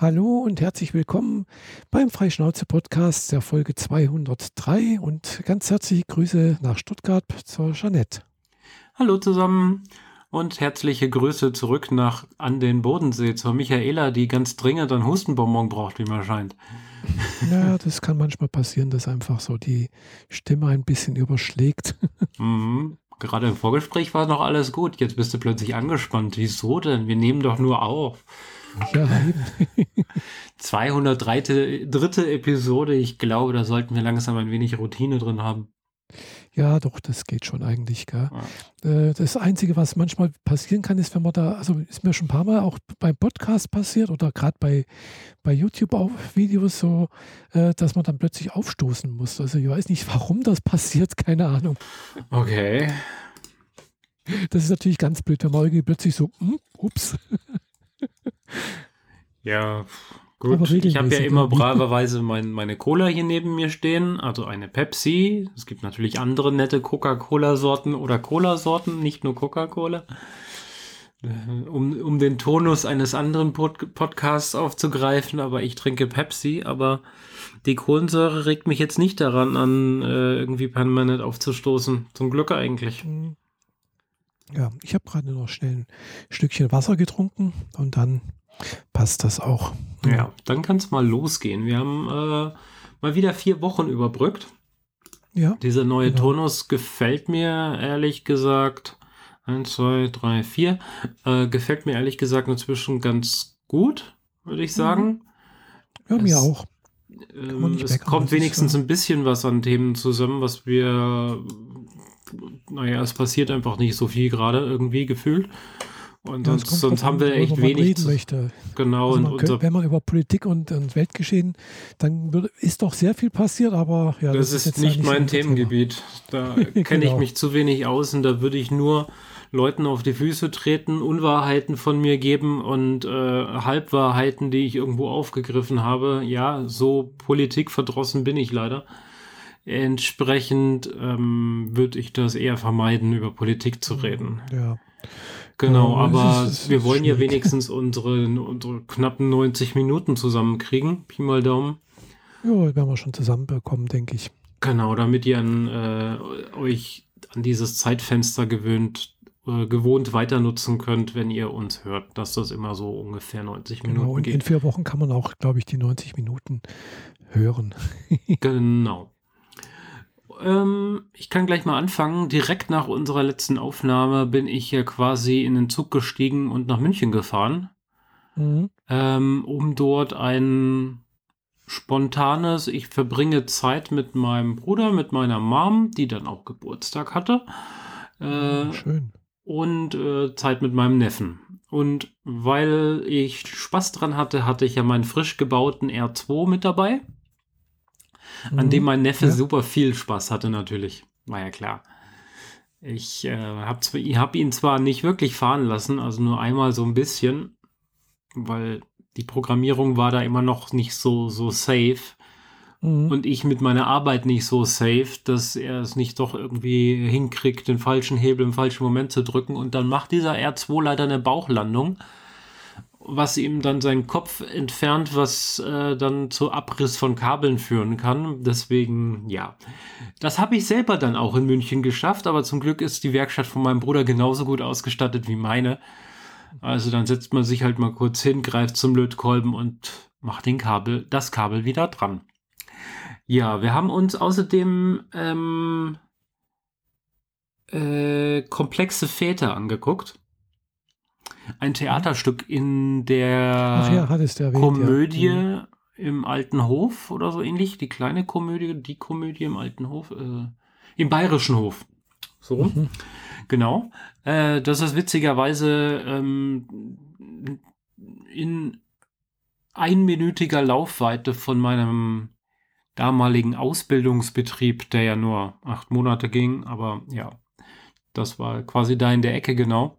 Hallo und herzlich willkommen beim Freischnauze-Podcast der Folge 203 und ganz herzliche Grüße nach Stuttgart zur Jeanette. Hallo zusammen und herzliche Grüße zurück nach an den Bodensee zur Michaela, die ganz dringend einen Hustenbonbon braucht, wie man scheint. Ja, das kann manchmal passieren, dass einfach so die Stimme ein bisschen überschlägt. Mhm. Gerade im Vorgespräch war noch alles gut. Jetzt bist du plötzlich angespannt. Wieso denn? Wir nehmen doch nur auf. Ja, eben. 203. dritte Episode. Ich glaube, da sollten wir langsam ein wenig Routine drin haben. Ja, doch, das geht schon eigentlich. Gell? Ja. Das Einzige, was manchmal passieren kann, ist, wenn man da, also ist mir schon ein paar Mal auch beim Podcast passiert oder gerade bei, bei YouTube-Videos so, äh, dass man dann plötzlich aufstoßen muss. Also ich weiß nicht, warum das passiert, keine Ahnung. Okay. Das ist natürlich ganz blöd, wenn man irgendwie plötzlich so, hm, ups. Ja, gut. Ich habe ja immer braverweise mein, meine Cola hier neben mir stehen, also eine Pepsi. Es gibt natürlich andere nette Coca-Cola-Sorten oder Cola-Sorten, nicht nur Coca-Cola. Äh, um, um den Tonus eines anderen Pod Podcasts aufzugreifen, aber ich trinke Pepsi, aber die Kohlensäure regt mich jetzt nicht daran an, äh, irgendwie permanent aufzustoßen. Zum Glück eigentlich. Mhm. Ja, ich habe gerade noch schnell ein Stückchen Wasser getrunken und dann passt das auch. Ja, dann kann es mal losgehen. Wir haben äh, mal wieder vier Wochen überbrückt. Ja. Dieser neue genau. Tonus gefällt mir ehrlich gesagt. Eins, zwei, drei, vier. Äh, gefällt mir ehrlich gesagt inzwischen ganz gut, würde ich sagen. Ja, es, mir auch. Ähm, es kommt wenigstens ein bisschen was an Themen zusammen, was wir naja, es passiert einfach nicht so viel gerade irgendwie gefühlt. Und ja, sonst, sonst haben wir echt wenig. Reden möchte. Genau. Also könnte, wenn man über Politik und, und Weltgeschehen, dann ist doch sehr viel passiert, aber ja. Das, das ist, ist nicht mein Themengebiet. Da kenne genau. ich mich zu wenig aus und da würde ich nur Leuten auf die Füße treten, Unwahrheiten von mir geben und äh, Halbwahrheiten, die ich irgendwo aufgegriffen habe. Ja, so politikverdrossen bin ich leider. Entsprechend ähm, würde ich das eher vermeiden, über Politik zu reden. Ja. Genau, ja, aber wir wollen ja wenigstens unsere, unsere knappen 90 Minuten zusammenkriegen. Pi mal Daumen. Ja, werden wir schon zusammenbekommen, denke ich. Genau, damit ihr an, äh, euch an dieses Zeitfenster gewöhnt, äh, gewohnt weiter nutzen könnt, wenn ihr uns hört, dass das immer so ungefähr 90 genau, Minuten und geht. In vier Wochen kann man auch, glaube ich, die 90 Minuten hören. genau ähm, ich kann gleich mal anfangen. Direkt nach unserer letzten Aufnahme bin ich ja quasi in den Zug gestiegen und nach München gefahren, mhm. ähm, um dort ein spontanes, ich verbringe Zeit mit meinem Bruder, mit meiner Mom, die dann auch Geburtstag hatte. Äh, Schön. Und äh, Zeit mit meinem Neffen. Und weil ich Spaß dran hatte, hatte ich ja meinen frisch gebauten R2 mit dabei an mhm. dem mein Neffe ja. super viel Spaß hatte natürlich. War ja klar. Ich äh, habe hab ihn zwar nicht wirklich fahren lassen, also nur einmal so ein bisschen, weil die Programmierung war da immer noch nicht so, so safe. Mhm. Und ich mit meiner Arbeit nicht so safe, dass er es nicht doch irgendwie hinkriegt, den falschen Hebel im falschen Moment zu drücken. Und dann macht dieser R2 leider eine Bauchlandung was ihm dann seinen Kopf entfernt, was äh, dann zu Abriss von Kabeln führen kann. Deswegen, ja. Das habe ich selber dann auch in München geschafft, aber zum Glück ist die Werkstatt von meinem Bruder genauso gut ausgestattet wie meine. Also dann setzt man sich halt mal kurz hin, greift zum Lötkolben und macht den Kabel, das Kabel wieder dran. Ja, wir haben uns außerdem ähm, äh, komplexe Väter angeguckt ein Theaterstück in der ja, erwähnt, Komödie ja. mhm. im Alten Hof oder so ähnlich. Die kleine Komödie, die Komödie im Alten Hof, äh, im Bayerischen Hof. So, mhm. genau. Äh, das ist witzigerweise ähm, in einminütiger Laufweite von meinem damaligen Ausbildungsbetrieb, der ja nur acht Monate ging, aber ja, das war quasi da in der Ecke genau.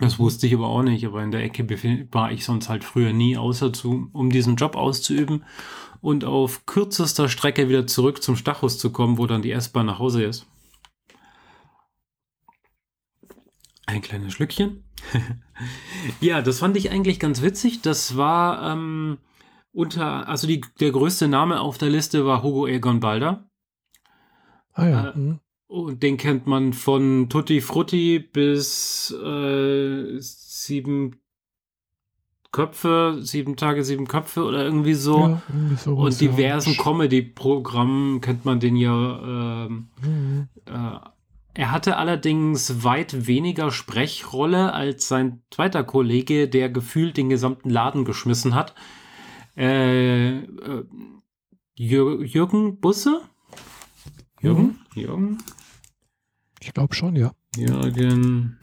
Das wusste ich aber auch nicht, aber in der Ecke war ich sonst halt früher nie, außer zu, um diesen Job auszuüben und auf kürzester Strecke wieder zurück zum Stachus zu kommen, wo dann die S-Bahn nach Hause ist. Ein kleines Schlückchen. ja, das fand ich eigentlich ganz witzig. Das war ähm, unter, also die, der größte Name auf der Liste war Hugo Egon Balder. Ah ja. Äh, mhm. Und den kennt man von Tutti Frutti bis äh, sieben Köpfe, sieben Tage, sieben Köpfe oder irgendwie so. Ja, irgendwie sowas, und diversen ja. Comedy-Programmen kennt man den ja. Ähm, mhm. äh, er hatte allerdings weit weniger Sprechrolle als sein zweiter Kollege, der gefühlt den gesamten Laden geschmissen hat. Äh, äh, Jürgen Busse? Jürgen? Mhm. Jürgen? Ich glaube schon, ja. Jürgen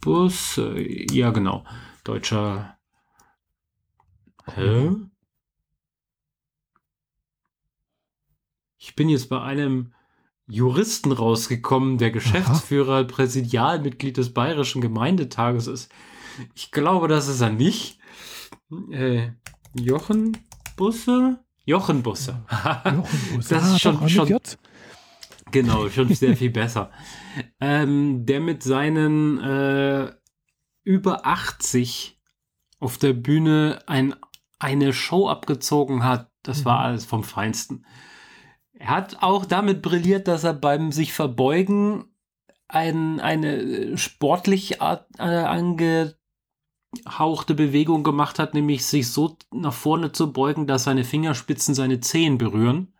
Busse, ja genau. Deutscher Hä? Ich bin jetzt bei einem Juristen rausgekommen, der Geschäftsführer, Aha. Präsidialmitglied des Bayerischen Gemeindetages ist. Ich glaube, das ist er nicht. Äh, Jochen Busse? Jochen Busse. Jochen Busse. das ist ah, schon, schon genau, schon sehr viel besser. Ähm, der mit seinen äh, über 80 auf der Bühne ein eine Show abgezogen hat, das mhm. war alles vom Feinsten. Er hat auch damit brilliert, dass er beim sich verbeugen ein, eine sportlich äh, angehauchte Bewegung gemacht hat, nämlich sich so nach vorne zu beugen, dass seine Fingerspitzen seine Zehen berühren.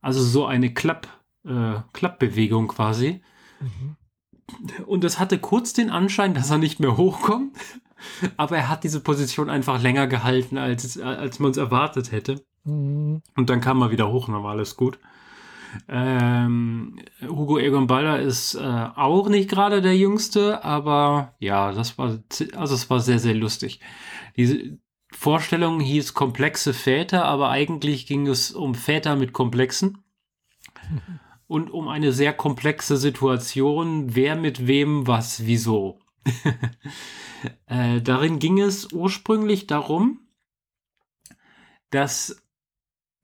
Also so eine Klapp, äh, Klappbewegung quasi. Mhm. Und es hatte kurz den Anschein, dass er nicht mehr hochkommt. Aber er hat diese Position einfach länger gehalten, als, als man es erwartet hätte. Mhm. Und dann kam er wieder hoch und dann war alles gut. Ähm, Hugo Egon Balder ist äh, auch nicht gerade der Jüngste, aber ja, das war, also es war sehr, sehr lustig. Diese Vorstellung hieß komplexe Väter, aber eigentlich ging es um Väter mit Komplexen. Und um eine sehr komplexe Situation, wer mit wem was wieso. Äh, darin ging es ursprünglich darum, dass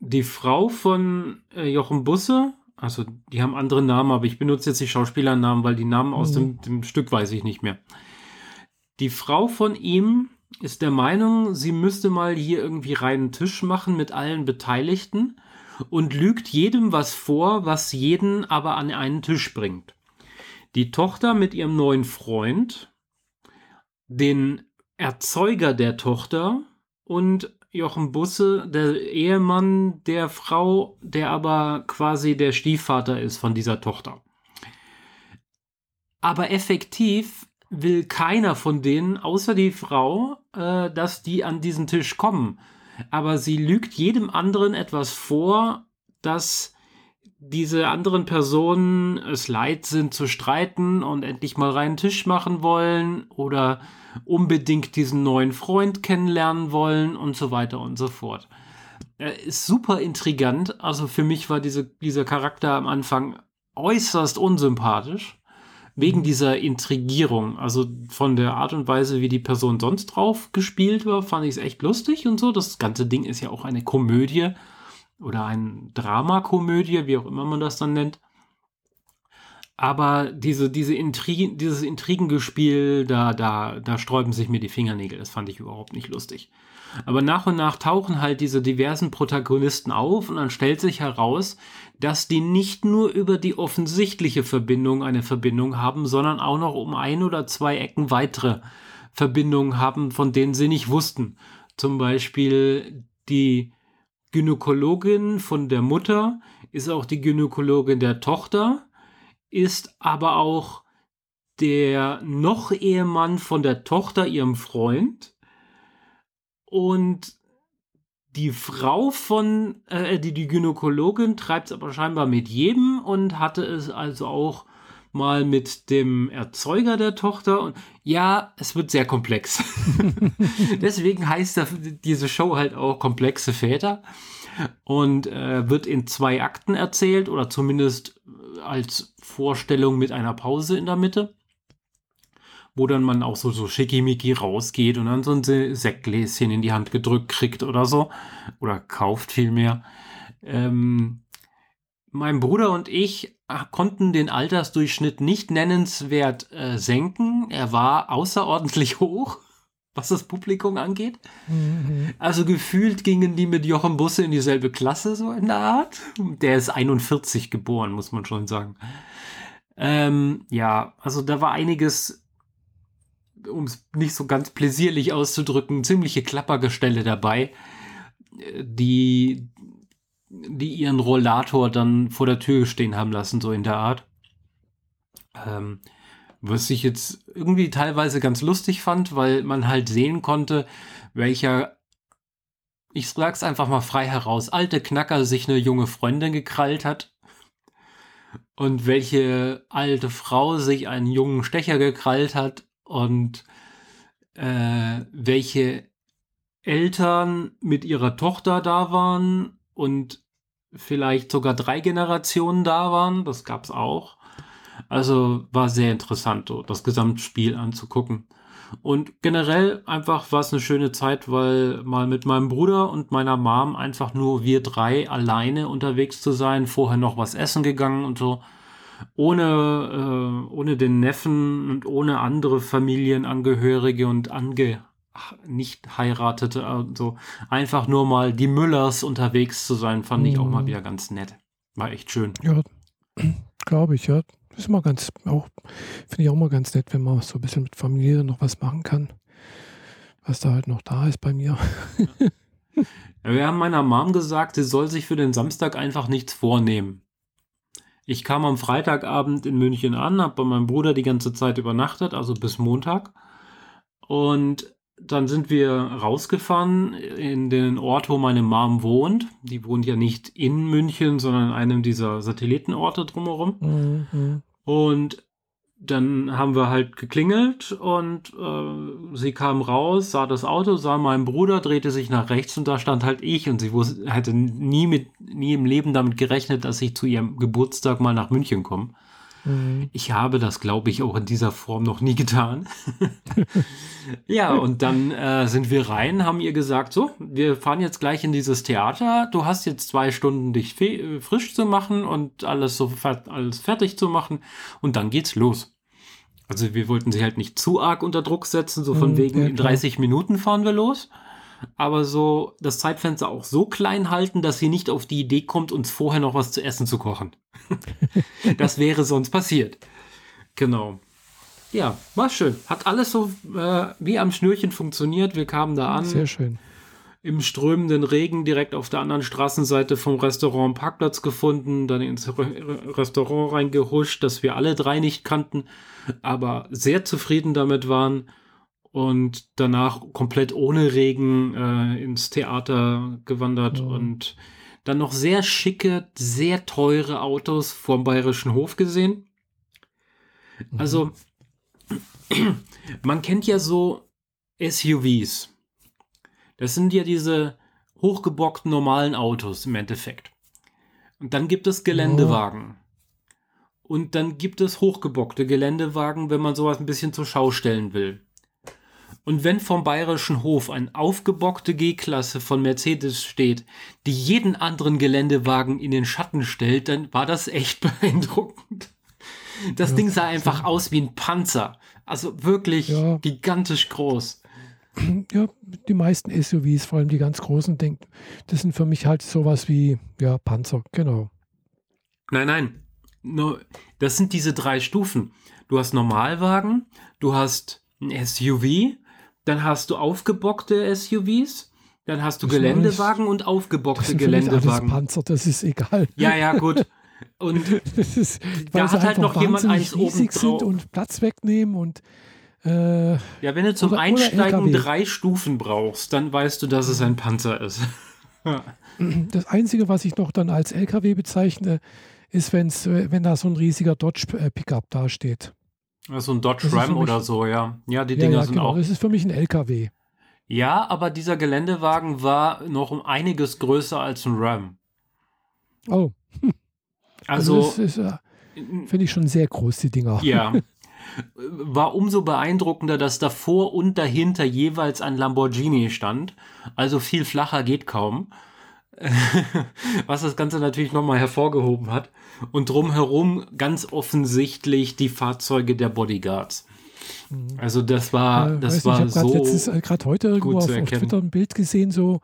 die Frau von äh, Jochen Busse, also die haben andere Namen, aber ich benutze jetzt die Schauspielernamen, weil die Namen aus dem, mhm. dem Stück weiß ich nicht mehr. Die Frau von ihm ist der Meinung, sie müsste mal hier irgendwie reinen Tisch machen mit allen Beteiligten und lügt jedem was vor, was jeden aber an einen Tisch bringt. Die Tochter mit ihrem neuen Freund den Erzeuger der Tochter und Jochen Busse, der Ehemann der Frau, der aber quasi der Stiefvater ist von dieser Tochter. Aber effektiv will keiner von denen, außer die Frau, äh, dass die an diesen Tisch kommen. Aber sie lügt jedem anderen etwas vor, dass diese anderen Personen es leid sind zu streiten und endlich mal reinen Tisch machen wollen oder unbedingt diesen neuen Freund kennenlernen wollen und so weiter und so fort. Er ist super intrigant. Also für mich war diese, dieser Charakter am Anfang äußerst unsympathisch. Wegen dieser Intrigierung. Also von der Art und Weise, wie die Person sonst drauf gespielt war, fand ich es echt lustig und so. Das ganze Ding ist ja auch eine Komödie oder ein Dramakomödie, wie auch immer man das dann nennt. Aber diese, diese Intrigen, dieses Intrigengespiel, da, da, da sträuben sich mir die Fingernägel. Das fand ich überhaupt nicht lustig. Aber nach und nach tauchen halt diese diversen Protagonisten auf und dann stellt sich heraus, dass die nicht nur über die offensichtliche Verbindung eine Verbindung haben, sondern auch noch um ein oder zwei Ecken weitere Verbindungen haben, von denen sie nicht wussten. Zum Beispiel die Gynäkologin von der Mutter ist auch die Gynäkologin der Tochter, ist aber auch der noch Ehemann von der Tochter ihrem Freund und die Frau von, äh, die, die Gynäkologin treibt es aber scheinbar mit jedem und hatte es also auch mal mit dem Erzeuger der Tochter. Und ja, es wird sehr komplex. Deswegen heißt diese Show halt auch komplexe Väter und äh, wird in zwei Akten erzählt oder zumindest als Vorstellung mit einer Pause in der Mitte, wo dann man auch so, so schickimicki rausgeht und dann so ein Sektgläschen in die Hand gedrückt kriegt oder so oder kauft vielmehr. Ähm, mein Bruder und ich konnten den Altersdurchschnitt nicht nennenswert äh, senken. Er war außerordentlich hoch, was das Publikum angeht. Mhm. Also gefühlt gingen die mit Jochen Busse in dieselbe Klasse, so in der Art. Der ist 41 geboren, muss man schon sagen. Ähm, ja, also da war einiges, um es nicht so ganz pläsierlich auszudrücken, ziemliche Klappergestelle dabei, die, die ihren Rollator dann vor der Tür stehen haben lassen, so in der Art. Ähm, was ich jetzt irgendwie teilweise ganz lustig fand, weil man halt sehen konnte, welcher, ich sag's einfach mal frei heraus, alte Knacker sich eine junge Freundin gekrallt hat und welche alte Frau sich einen jungen Stecher gekrallt hat und äh, welche Eltern mit ihrer Tochter da waren und vielleicht sogar drei Generationen da waren. Das gab es auch. Also war sehr interessant, das Gesamtspiel anzugucken. Und generell einfach war es eine schöne Zeit, weil mal mit meinem Bruder und meiner Mom einfach nur wir drei alleine unterwegs zu sein, vorher noch was essen gegangen und so. Ohne, äh, ohne den Neffen und ohne andere Familienangehörige und ange nicht heiratete und so. Einfach nur mal die Müllers unterwegs zu sein, fand mhm. ich auch mal mhm. wieder ganz nett. War echt schön. Ja, glaube ich, ja ist immer ganz, auch, finde ich auch mal ganz nett, wenn man so ein bisschen mit Familie noch was machen kann, was da halt noch da ist bei mir. Ja, wir haben meiner Mom gesagt, sie soll sich für den Samstag einfach nichts vornehmen. Ich kam am Freitagabend in München an, habe bei meinem Bruder die ganze Zeit übernachtet, also bis Montag. Und dann sind wir rausgefahren in den Ort, wo meine Mom wohnt. Die wohnt ja nicht in München, sondern in einem dieser Satellitenorte drumherum. Mhm. Und dann haben wir halt geklingelt und äh, sie kam raus, sah das Auto, sah meinen Bruder, drehte sich nach rechts und da stand halt ich und sie wusste, hätte nie mit nie im Leben damit gerechnet, dass ich zu ihrem Geburtstag mal nach München komme. Mhm. Ich habe das, glaube ich, auch in dieser Form noch nie getan. ja, und dann äh, sind wir rein, haben ihr gesagt, so, wir fahren jetzt gleich in dieses Theater. Du hast jetzt zwei Stunden, dich äh, frisch zu machen und alles so alles fertig zu machen. Und dann geht's los. Also wir wollten sie halt nicht zu arg unter Druck setzen, so von mhm, wegen in 30 Minuten fahren wir los aber so das Zeitfenster auch so klein halten, dass sie nicht auf die Idee kommt, uns vorher noch was zu essen zu kochen. das wäre sonst passiert. Genau. Ja, war schön. Hat alles so äh, wie am Schnürchen funktioniert. Wir kamen da an. Sehr schön. Im strömenden Regen direkt auf der anderen Straßenseite vom Restaurant Parkplatz gefunden, dann ins Restaurant reingehuscht, das wir alle drei nicht kannten, aber sehr zufrieden damit waren und danach komplett ohne Regen äh, ins Theater gewandert oh. und dann noch sehr schicke, sehr teure Autos vom Bayerischen Hof gesehen. Mhm. Also, man kennt ja so SUVs. Das sind ja diese hochgebockten normalen Autos im Endeffekt. Und dann gibt es Geländewagen. Oh. Und dann gibt es hochgebockte Geländewagen, wenn man sowas ein bisschen zur Schau stellen will. Und wenn vom Bayerischen Hof eine aufgebockte G-Klasse von Mercedes steht, die jeden anderen Geländewagen in den Schatten stellt, dann war das echt beeindruckend. Das ja, Ding sah einfach aus wie ein Panzer. Also wirklich ja. gigantisch groß. Ja, die meisten SUVs, vor allem die ganz großen, denken, das sind für mich halt sowas wie, ja, Panzer, genau. Nein, nein. No, das sind diese drei Stufen. Du hast Normalwagen, du hast ein SUV dann hast du aufgebockte SUVs, dann hast du das Geländewagen und aufgebockte das Geländewagen. Alles Panzer, das ist egal. Ja, ja, gut. Und das ist, da hat halt noch jemand eins oben sind und Platz wegnehmen und äh, ja, wenn du zum oder, Einsteigen oder drei Stufen brauchst, dann weißt du, dass es ein Panzer ist. das Einzige, was ich noch dann als LKW bezeichne, ist, wenn's, wenn da so ein riesiger Dodge äh, Pickup dasteht. So ein Dodge Ram oder so, ja. Ja, die Dinger ja, sind genau. auch. Das ist für mich ein LKW. Ja, aber dieser Geländewagen war noch um einiges größer als ein Ram. Oh. Also, also äh, finde ich schon sehr groß, die Dinger. Ja. War umso beeindruckender, dass davor und dahinter jeweils ein Lamborghini stand. Also viel flacher geht kaum. was das Ganze natürlich nochmal hervorgehoben hat. Und drumherum ganz offensichtlich die Fahrzeuge der Bodyguards. Also das war, äh, das war nicht, ich habe so. Gerade heute irgendwo auf, auf, Twitter ein Bild gesehen, so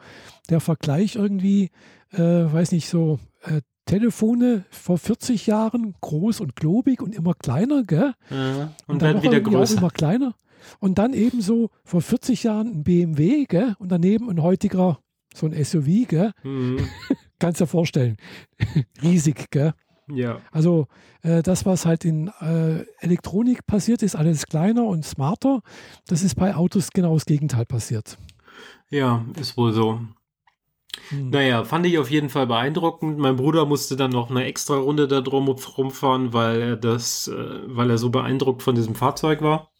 der Vergleich irgendwie, äh, weiß nicht, so äh, Telefone vor 40 Jahren groß und globig und immer kleiner, gell? Ja, und, und, dann, dann wieder größer. immer kleiner. Und dann ebenso vor 40 Jahren ein BMW, gell? Und daneben ein heutiger, so ein SUV, gell? Mhm. Kannst dir vorstellen. Riesig, gell? Ja. Also äh, das, was halt in äh, Elektronik passiert, ist alles kleiner und smarter. Das ist bei Autos genau das Gegenteil passiert. Ja, ist wohl so. Hm. Naja, fand ich auf jeden Fall beeindruckend. Mein Bruder musste dann noch eine extra Runde da drum rumfahren, weil er das, äh, weil er so beeindruckt von diesem Fahrzeug war.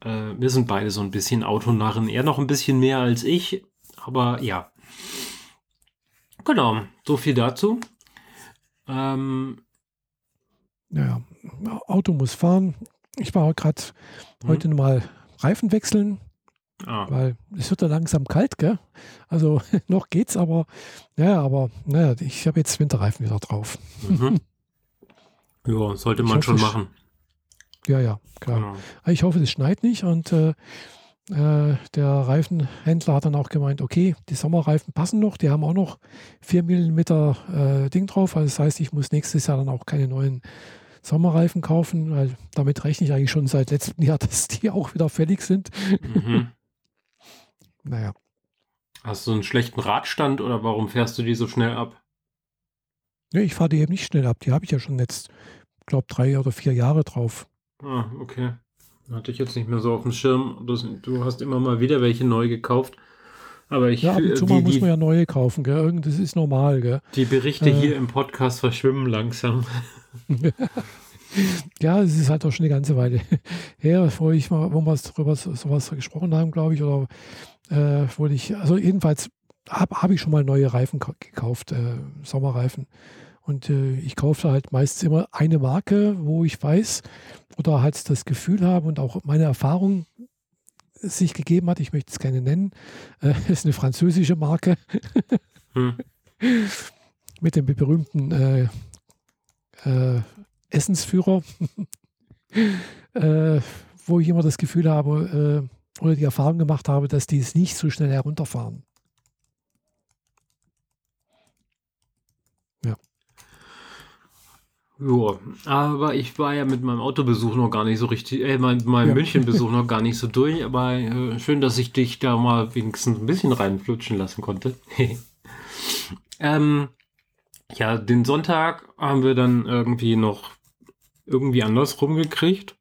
Äh, wir sind beide so ein bisschen Autonarren. Er noch ein bisschen mehr als ich, aber ja. Genau, so viel dazu. Ähm, ja, Auto muss fahren. Ich war gerade hm. heute mal Reifen wechseln. Ah. Weil es wird ja langsam kalt, gell? Also noch geht's, aber ja, aber naja, ich habe jetzt Winterreifen wieder drauf. Mhm. Ja, sollte man hoffe, schon machen. Ja, ja, klar. Genau. Ich hoffe, es schneit nicht und äh, äh, der Reifenhändler hat dann auch gemeint, okay, die Sommerreifen passen noch, die haben auch noch 4 mm äh, Ding drauf. Also das heißt, ich muss nächstes Jahr dann auch keine neuen Sommerreifen kaufen, weil damit rechne ich eigentlich schon seit letztem Jahr, dass die auch wieder fällig sind. Mhm. naja. Hast du einen schlechten Radstand oder warum fährst du die so schnell ab? Nee, ich fahre die eben nicht schnell ab. Die habe ich ja schon jetzt, glaube drei oder vier Jahre drauf. Ah, okay. Hatte ich jetzt nicht mehr so auf dem Schirm. Du, du hast immer mal wieder welche neu gekauft. Aber ich, ja, ab und zu die, mal muss man ja neue kaufen, gell? Das ist normal, gell? Die Berichte äh, hier im Podcast verschwimmen langsam. ja, es ist halt auch schon eine ganze Weile her, wo ich mal, wo wir darüber sowas gesprochen haben, glaube ich, oder äh, wo ich, also jedenfalls habe hab ich schon mal neue Reifen gekauft, äh, Sommerreifen. Und äh, ich kaufe halt meistens immer eine Marke, wo ich weiß oder halt das Gefühl habe und auch meine Erfahrung sich gegeben hat. Ich möchte es keine nennen. Äh, ist eine französische Marke. hm. Mit dem berühmten äh, äh Essensführer, äh, wo ich immer das Gefühl habe äh, oder die Erfahrung gemacht habe, dass die es nicht so schnell herunterfahren. Ja, aber ich war ja mit meinem Autobesuch noch gar nicht so richtig, äh, mein, meinem ja. Münchenbesuch noch gar nicht so durch, aber äh, schön, dass ich dich da mal wenigstens ein bisschen reinflutschen lassen konnte. ähm, ja, den Sonntag haben wir dann irgendwie noch irgendwie anders rumgekriegt.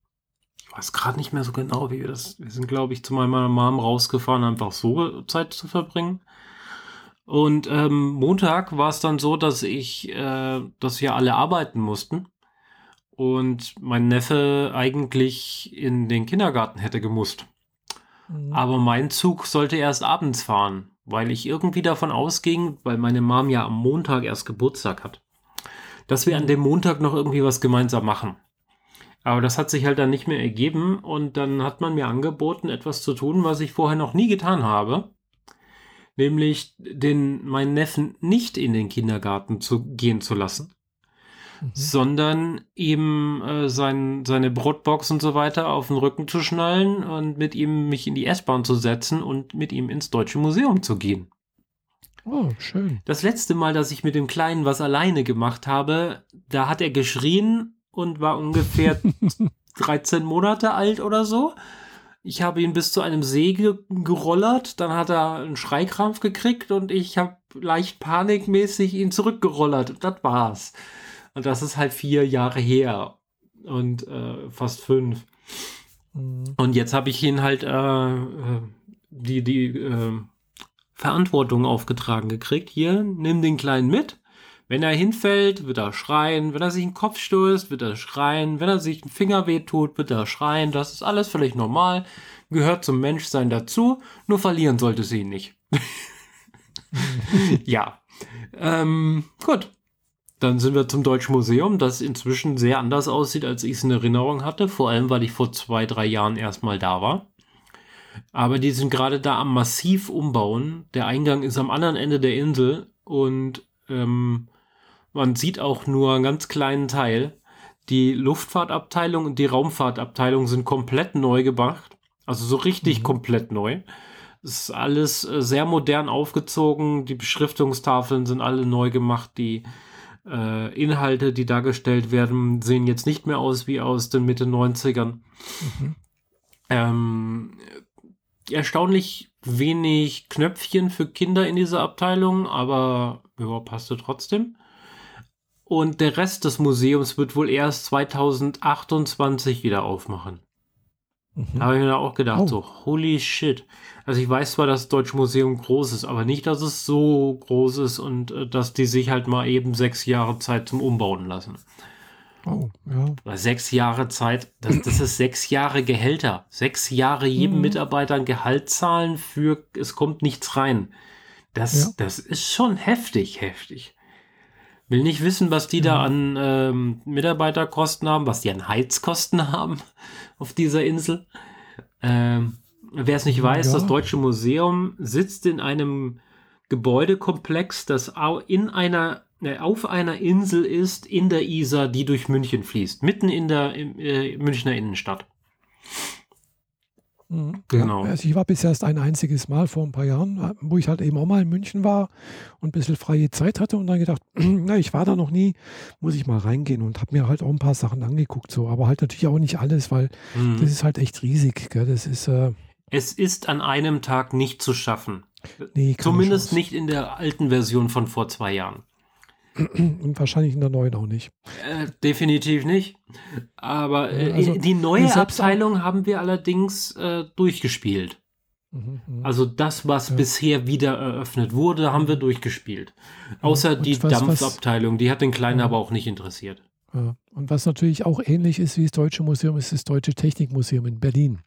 Ich weiß gerade nicht mehr so genau, wie wir das. Wir sind, glaube ich, zu meiner Mom rausgefahren, einfach so Zeit zu verbringen. Und ähm, Montag war es dann so, dass ich, äh, dass wir alle arbeiten mussten und mein Neffe eigentlich in den Kindergarten hätte gemusst. Mhm. Aber mein Zug sollte erst abends fahren, weil ich irgendwie davon ausging, weil meine Mom ja am Montag erst Geburtstag hat, dass wir an dem Montag noch irgendwie was gemeinsam machen. Aber das hat sich halt dann nicht mehr ergeben und dann hat man mir angeboten, etwas zu tun, was ich vorher noch nie getan habe nämlich den, meinen Neffen nicht in den Kindergarten zu gehen zu lassen, mhm. sondern ihm äh, sein, seine Brotbox und so weiter auf den Rücken zu schnallen und mit ihm mich in die S-Bahn zu setzen und mit ihm ins Deutsche Museum zu gehen. Oh, schön. Das letzte Mal, dass ich mit dem Kleinen was alleine gemacht habe, da hat er geschrien und war ungefähr 13 Monate alt oder so. Ich habe ihn bis zu einem See ge gerollert, dann hat er einen Schreikrampf gekriegt und ich habe leicht panikmäßig ihn zurückgerollert. Und das war's. Und das ist halt vier Jahre her und äh, fast fünf. Mhm. Und jetzt habe ich ihn halt äh, äh die, die äh, Verantwortung aufgetragen gekriegt. Hier, nimm den Kleinen mit. Wenn er hinfällt, wird er schreien. Wenn er sich den Kopf stößt, wird er schreien. Wenn er sich den Finger wehtut, wird er schreien. Das ist alles völlig normal. Gehört zum Menschsein dazu. Nur verlieren sollte sie ihn nicht. ja. Ähm, gut. Dann sind wir zum Deutschen Museum, das inzwischen sehr anders aussieht, als ich es in Erinnerung hatte. Vor allem, weil ich vor zwei, drei Jahren erstmal da war. Aber die sind gerade da am massiv umbauen. Der Eingang ist am anderen Ende der Insel und ähm, man sieht auch nur einen ganz kleinen Teil. Die Luftfahrtabteilung und die Raumfahrtabteilung sind komplett neu gemacht. Also so richtig mhm. komplett neu. Es ist alles äh, sehr modern aufgezogen. Die Beschriftungstafeln sind alle neu gemacht. Die äh, Inhalte, die dargestellt werden, sehen jetzt nicht mehr aus wie aus den Mitte 90ern. Mhm. Ähm, erstaunlich wenig Knöpfchen für Kinder in dieser Abteilung, aber ja, passte trotzdem. Und der Rest des Museums wird wohl erst 2028 wieder aufmachen. Mhm. Da habe ich mir auch gedacht, oh. so, holy shit. Also ich weiß zwar, dass das Deutsche Museum groß ist, aber nicht, dass es so groß ist und äh, dass die sich halt mal eben sechs Jahre Zeit zum Umbauen lassen. Oh, ja. Weil sechs Jahre Zeit, das, das ist sechs Jahre Gehälter. Sechs Jahre jedem mhm. Mitarbeiter ein Gehalt zahlen für, es kommt nichts rein. Das, ja. das ist schon heftig, heftig. Will nicht wissen, was die ja. da an ähm, Mitarbeiterkosten haben, was die an Heizkosten haben auf dieser Insel. Ähm, Wer es nicht weiß, ja. das Deutsche Museum sitzt in einem Gebäudekomplex, das in einer, äh, auf einer Insel ist in der Isar, die durch München fließt, mitten in der äh, Münchner Innenstadt. Mhm. Genau. Also ich war bisher erst ein einziges Mal vor ein paar Jahren, wo ich halt eben auch mal in München war und ein bisschen freie Zeit hatte und dann gedacht, na, ich war da noch nie, muss ich mal reingehen und habe mir halt auch ein paar Sachen angeguckt, so, aber halt natürlich auch nicht alles, weil mhm. das ist halt echt riesig. Gell? Das ist äh, es ist an einem Tag nicht zu schaffen. Nee, Zumindest nicht in der alten Version von vor zwei Jahren. Und wahrscheinlich in der neuen auch nicht. Äh, definitiv nicht. Aber äh, also, die neue Abteilung haben wir allerdings äh, durchgespielt. Mhm, mhm. also das, was ja. bisher wieder eröffnet wurde, haben wir durchgespielt. Außer ja, die was, Dampfabteilung, die hat den Kleinen ja. aber auch nicht interessiert. Und was natürlich auch ähnlich ist wie das Deutsche Museum, ist das Deutsche Technikmuseum in Berlin.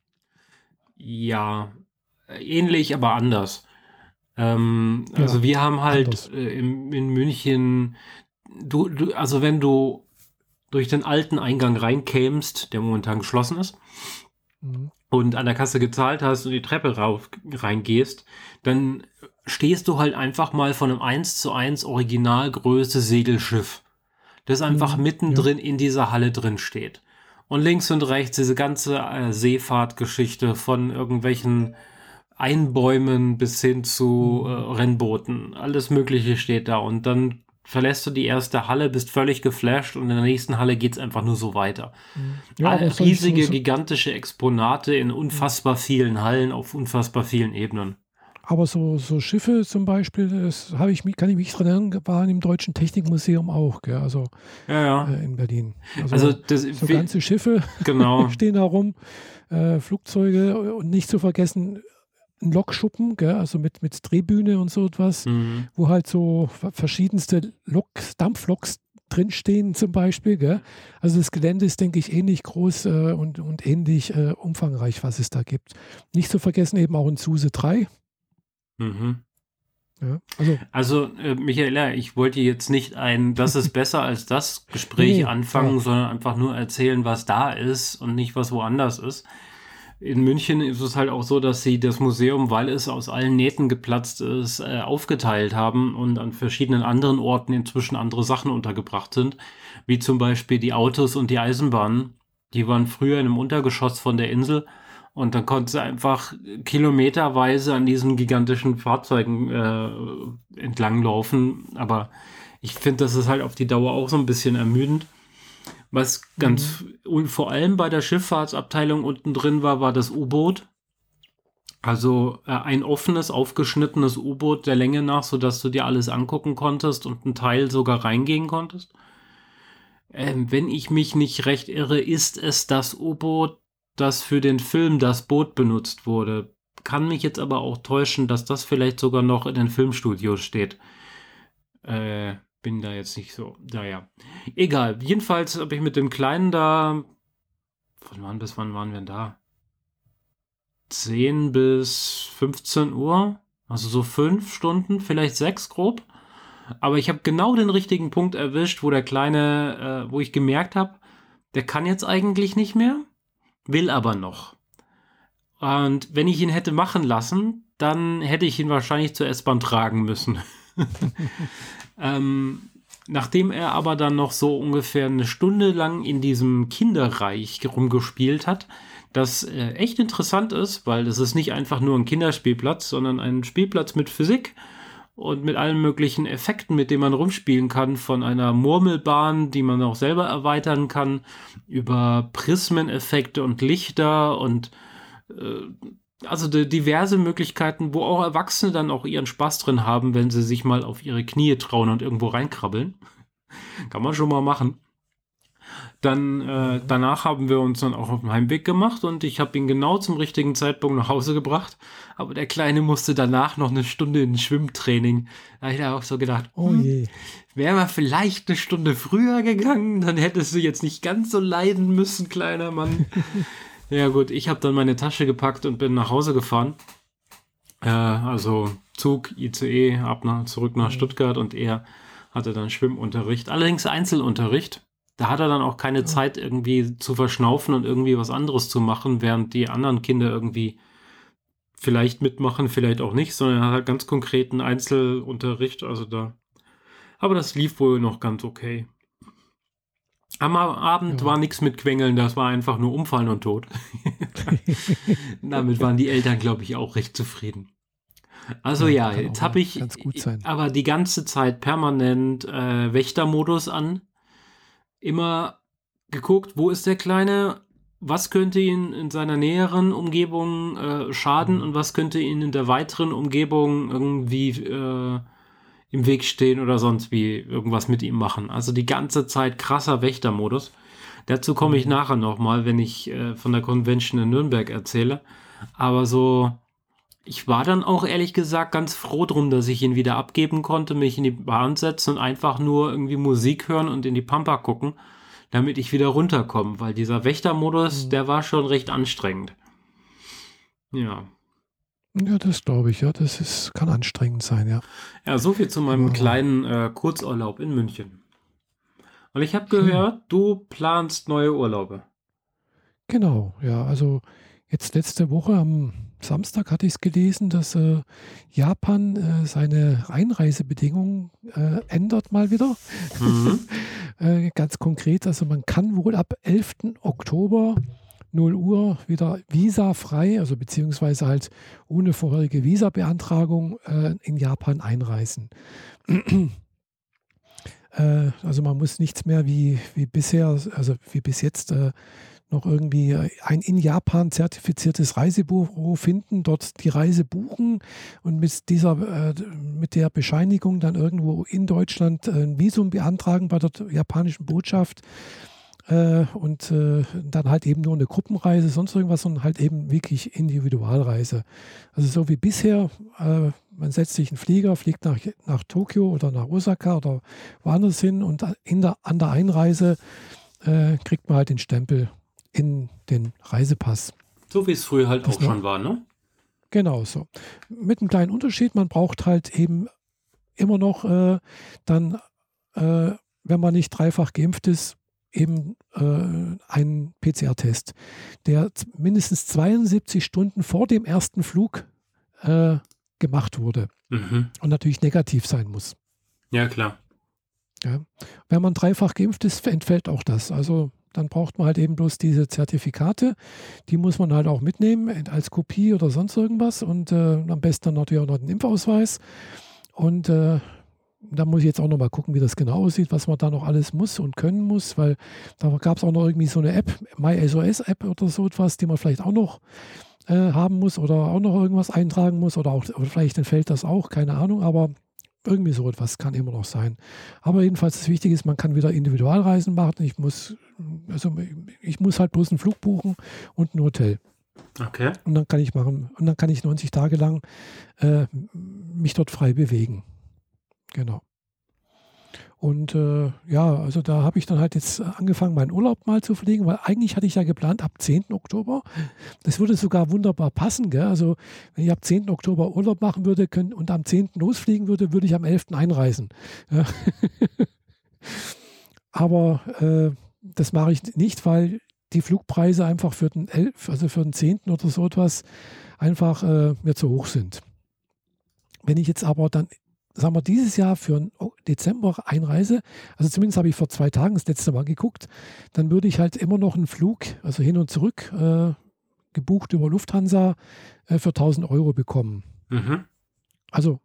Ja, ähnlich, aber anders. Ähm, ja, also wir haben halt äh, in, in, München, du, du, also wenn du durch den alten Eingang reinkämst, der momentan geschlossen ist, mhm. und an der Kasse gezahlt hast und die Treppe rauf reingehst, dann stehst du halt einfach mal von einem 1 zu 1 Originalgröße Segelschiff, das einfach mhm, mittendrin ja. in dieser Halle drin steht. Und links und rechts diese ganze äh, Seefahrtgeschichte von irgendwelchen Einbäumen bis hin zu äh, Rennbooten. Alles Mögliche steht da. Und dann verlässt du die erste Halle, bist völlig geflasht und in der nächsten Halle geht es einfach nur so weiter. Mhm. Ja, riesige, gigantische Exponate in unfassbar vielen Hallen auf unfassbar vielen Ebenen. Aber so, so Schiffe zum Beispiel, das habe ich, kann ich mich dran erinnern, waren im Deutschen Technikmuseum auch, gell? also ja, ja. Äh, in Berlin. Also, also das, so ganze Schiffe genau. stehen da rum, äh, Flugzeuge und nicht zu vergessen ein Lokschuppen, gell? also mit, mit Drehbühne und so etwas, mhm. wo halt so verschiedenste Loks, Dampfloks drinstehen zum Beispiel. Gell? Also das Gelände ist, denke ich, ähnlich groß äh, und, und ähnlich äh, umfangreich, was es da gibt. Nicht zu vergessen eben auch in Suse 3, Mhm. Ja, also, also äh, Michaela, ich wollte jetzt nicht ein Das ist besser als das Gespräch nee, anfangen, ja. sondern einfach nur erzählen, was da ist und nicht, was woanders ist. In München ist es halt auch so, dass sie das Museum, weil es aus allen Nähten geplatzt ist, äh, aufgeteilt haben und an verschiedenen anderen Orten inzwischen andere Sachen untergebracht sind, wie zum Beispiel die Autos und die Eisenbahnen. Die waren früher in einem Untergeschoss von der Insel und dann konnte sie einfach kilometerweise an diesen gigantischen Fahrzeugen äh, entlanglaufen. Aber ich finde, das ist halt auf die Dauer auch so ein bisschen ermüdend. Was ganz mhm. vor allem bei der Schifffahrtsabteilung unten drin war, war das U-Boot. Also äh, ein offenes, aufgeschnittenes U-Boot der Länge nach, sodass du dir alles angucken konntest und ein Teil sogar reingehen konntest. Ähm, wenn ich mich nicht recht irre, ist es das U-Boot, das für den Film Das Boot benutzt wurde. Kann mich jetzt aber auch täuschen, dass das vielleicht sogar noch in den Filmstudios steht. Äh, bin da jetzt nicht so. Naja. Egal. Jedenfalls habe ich mit dem Kleinen da. Von wann bis wann waren wir da? 10 bis 15 Uhr. Also so fünf Stunden, vielleicht sechs grob. Aber ich habe genau den richtigen Punkt erwischt, wo der Kleine, äh, wo ich gemerkt habe, der kann jetzt eigentlich nicht mehr will aber noch. Und wenn ich ihn hätte machen lassen, dann hätte ich ihn wahrscheinlich zur S-Bahn tragen müssen. ähm, nachdem er aber dann noch so ungefähr eine Stunde lang in diesem Kinderreich rumgespielt hat, das äh, echt interessant ist, weil das ist nicht einfach nur ein Kinderspielplatz, sondern ein Spielplatz mit Physik und mit allen möglichen Effekten, mit denen man rumspielen kann, von einer Murmelbahn, die man auch selber erweitern kann, über Prismeneffekte und Lichter und äh, also diverse Möglichkeiten, wo auch Erwachsene dann auch ihren Spaß drin haben, wenn sie sich mal auf ihre Knie trauen und irgendwo reinkrabbeln. Kann man schon mal machen. Dann äh, danach haben wir uns dann auch auf den Heimweg gemacht und ich habe ihn genau zum richtigen Zeitpunkt nach Hause gebracht. Aber der Kleine musste danach noch eine Stunde in Schwimmtraining. Da habe ich auch so gedacht, oh hm, je. Wäre wir vielleicht eine Stunde früher gegangen, dann hättest du jetzt nicht ganz so leiden müssen, kleiner Mann. ja gut, ich habe dann meine Tasche gepackt und bin nach Hause gefahren. Äh, also Zug, ICE, ab nach, zurück nach Stuttgart und er hatte dann Schwimmunterricht, allerdings Einzelunterricht da hat er dann auch keine Zeit, irgendwie zu verschnaufen und irgendwie was anderes zu machen, während die anderen Kinder irgendwie vielleicht mitmachen, vielleicht auch nicht, sondern er hat ganz konkreten Einzelunterricht, also da. Aber das lief wohl noch ganz okay. Am Abend ja. war nichts mit Quengeln, das war einfach nur Umfallen und Tod. Damit waren die Eltern, glaube ich, auch recht zufrieden. Also ja, ja jetzt habe ich aber die ganze Zeit permanent äh, Wächtermodus an immer geguckt, wo ist der Kleine, was könnte ihn in seiner näheren Umgebung äh, schaden mhm. und was könnte ihn in der weiteren Umgebung irgendwie äh, im Weg stehen oder sonst wie irgendwas mit ihm machen. Also die ganze Zeit krasser Wächtermodus. Dazu komme ich mhm. nachher nochmal, wenn ich äh, von der Convention in Nürnberg erzähle. Aber so, ich war dann auch ehrlich gesagt ganz froh drum, dass ich ihn wieder abgeben konnte, mich in die Bahn setzen und einfach nur irgendwie Musik hören und in die Pampa gucken, damit ich wieder runterkomme, weil dieser Wächtermodus, mhm. der war schon recht anstrengend. Ja. Ja, das glaube ich, ja. Das ist, kann anstrengend sein, ja. Ja, so viel zu meinem ja. kleinen äh, Kurzurlaub in München. Und ich habe gehört, hm. du planst neue Urlaube. Genau, ja. Also jetzt letzte Woche am Samstag hatte ich es gelesen, dass äh, Japan äh, seine Einreisebedingungen äh, ändert mal wieder. Mhm. Äh, ganz konkret, also man kann wohl ab 11. Oktober 0 Uhr wieder visafrei, also beziehungsweise halt ohne vorherige Visa-Beantragung äh, in Japan einreisen. Äh, also man muss nichts mehr wie, wie bisher, also wie bis jetzt noch irgendwie ein in Japan zertifiziertes Reisebüro finden, dort die Reise buchen und mit dieser, äh, mit der Bescheinigung dann irgendwo in Deutschland ein Visum beantragen bei der japanischen Botschaft äh, und äh, dann halt eben nur eine Gruppenreise, sonst irgendwas, sondern halt eben wirklich Individualreise. Also so wie bisher, äh, man setzt sich einen Flieger, fliegt nach, nach Tokio oder nach Osaka oder woanders hin und in der, an der Einreise äh, kriegt man halt den Stempel in den Reisepass. So wie es früher halt das auch schon war, ne? Genau so. Mit einem kleinen Unterschied, man braucht halt eben immer noch äh, dann, äh, wenn man nicht dreifach geimpft ist, eben äh, einen PCR-Test, der mindestens 72 Stunden vor dem ersten Flug äh, gemacht wurde mhm. und natürlich negativ sein muss. Ja, klar. Ja. Wenn man dreifach geimpft ist, entfällt auch das. Also dann braucht man halt eben bloß diese Zertifikate. Die muss man halt auch mitnehmen als Kopie oder sonst irgendwas und äh, am besten dann natürlich auch noch den Impfausweis. Und äh, da muss ich jetzt auch noch mal gucken, wie das genau aussieht, was man da noch alles muss und können muss, weil da gab es auch noch irgendwie so eine App, MySOS-App oder so etwas, die man vielleicht auch noch äh, haben muss oder auch noch irgendwas eintragen muss oder auch oder vielleicht entfällt das auch, keine Ahnung, aber irgendwie so etwas kann immer noch sein. Aber jedenfalls das Wichtige ist, man kann wieder Individualreisen machen. Ich muss, also ich muss halt bloß einen Flug buchen und ein Hotel. Okay. Und dann kann ich machen, und dann kann ich 90 Tage lang äh, mich dort frei bewegen. Genau. Und äh, ja, also da habe ich dann halt jetzt angefangen, meinen Urlaub mal zu fliegen, weil eigentlich hatte ich ja geplant ab 10. Oktober. Das würde sogar wunderbar passen. Gell? Also wenn ich ab 10. Oktober Urlaub machen würde können und am 10. losfliegen würde, würde ich am 11. einreisen. Ja. Aber äh, das mache ich nicht, weil die Flugpreise einfach für den 11., also für den 10. oder so etwas einfach äh, mir zu hoch sind. Wenn ich jetzt aber dann sagen wir, dieses Jahr für Dezember Einreise, also zumindest habe ich vor zwei Tagen das letzte Mal geguckt, dann würde ich halt immer noch einen Flug, also hin und zurück, äh, gebucht über Lufthansa äh, für 1000 Euro bekommen. Mhm. Also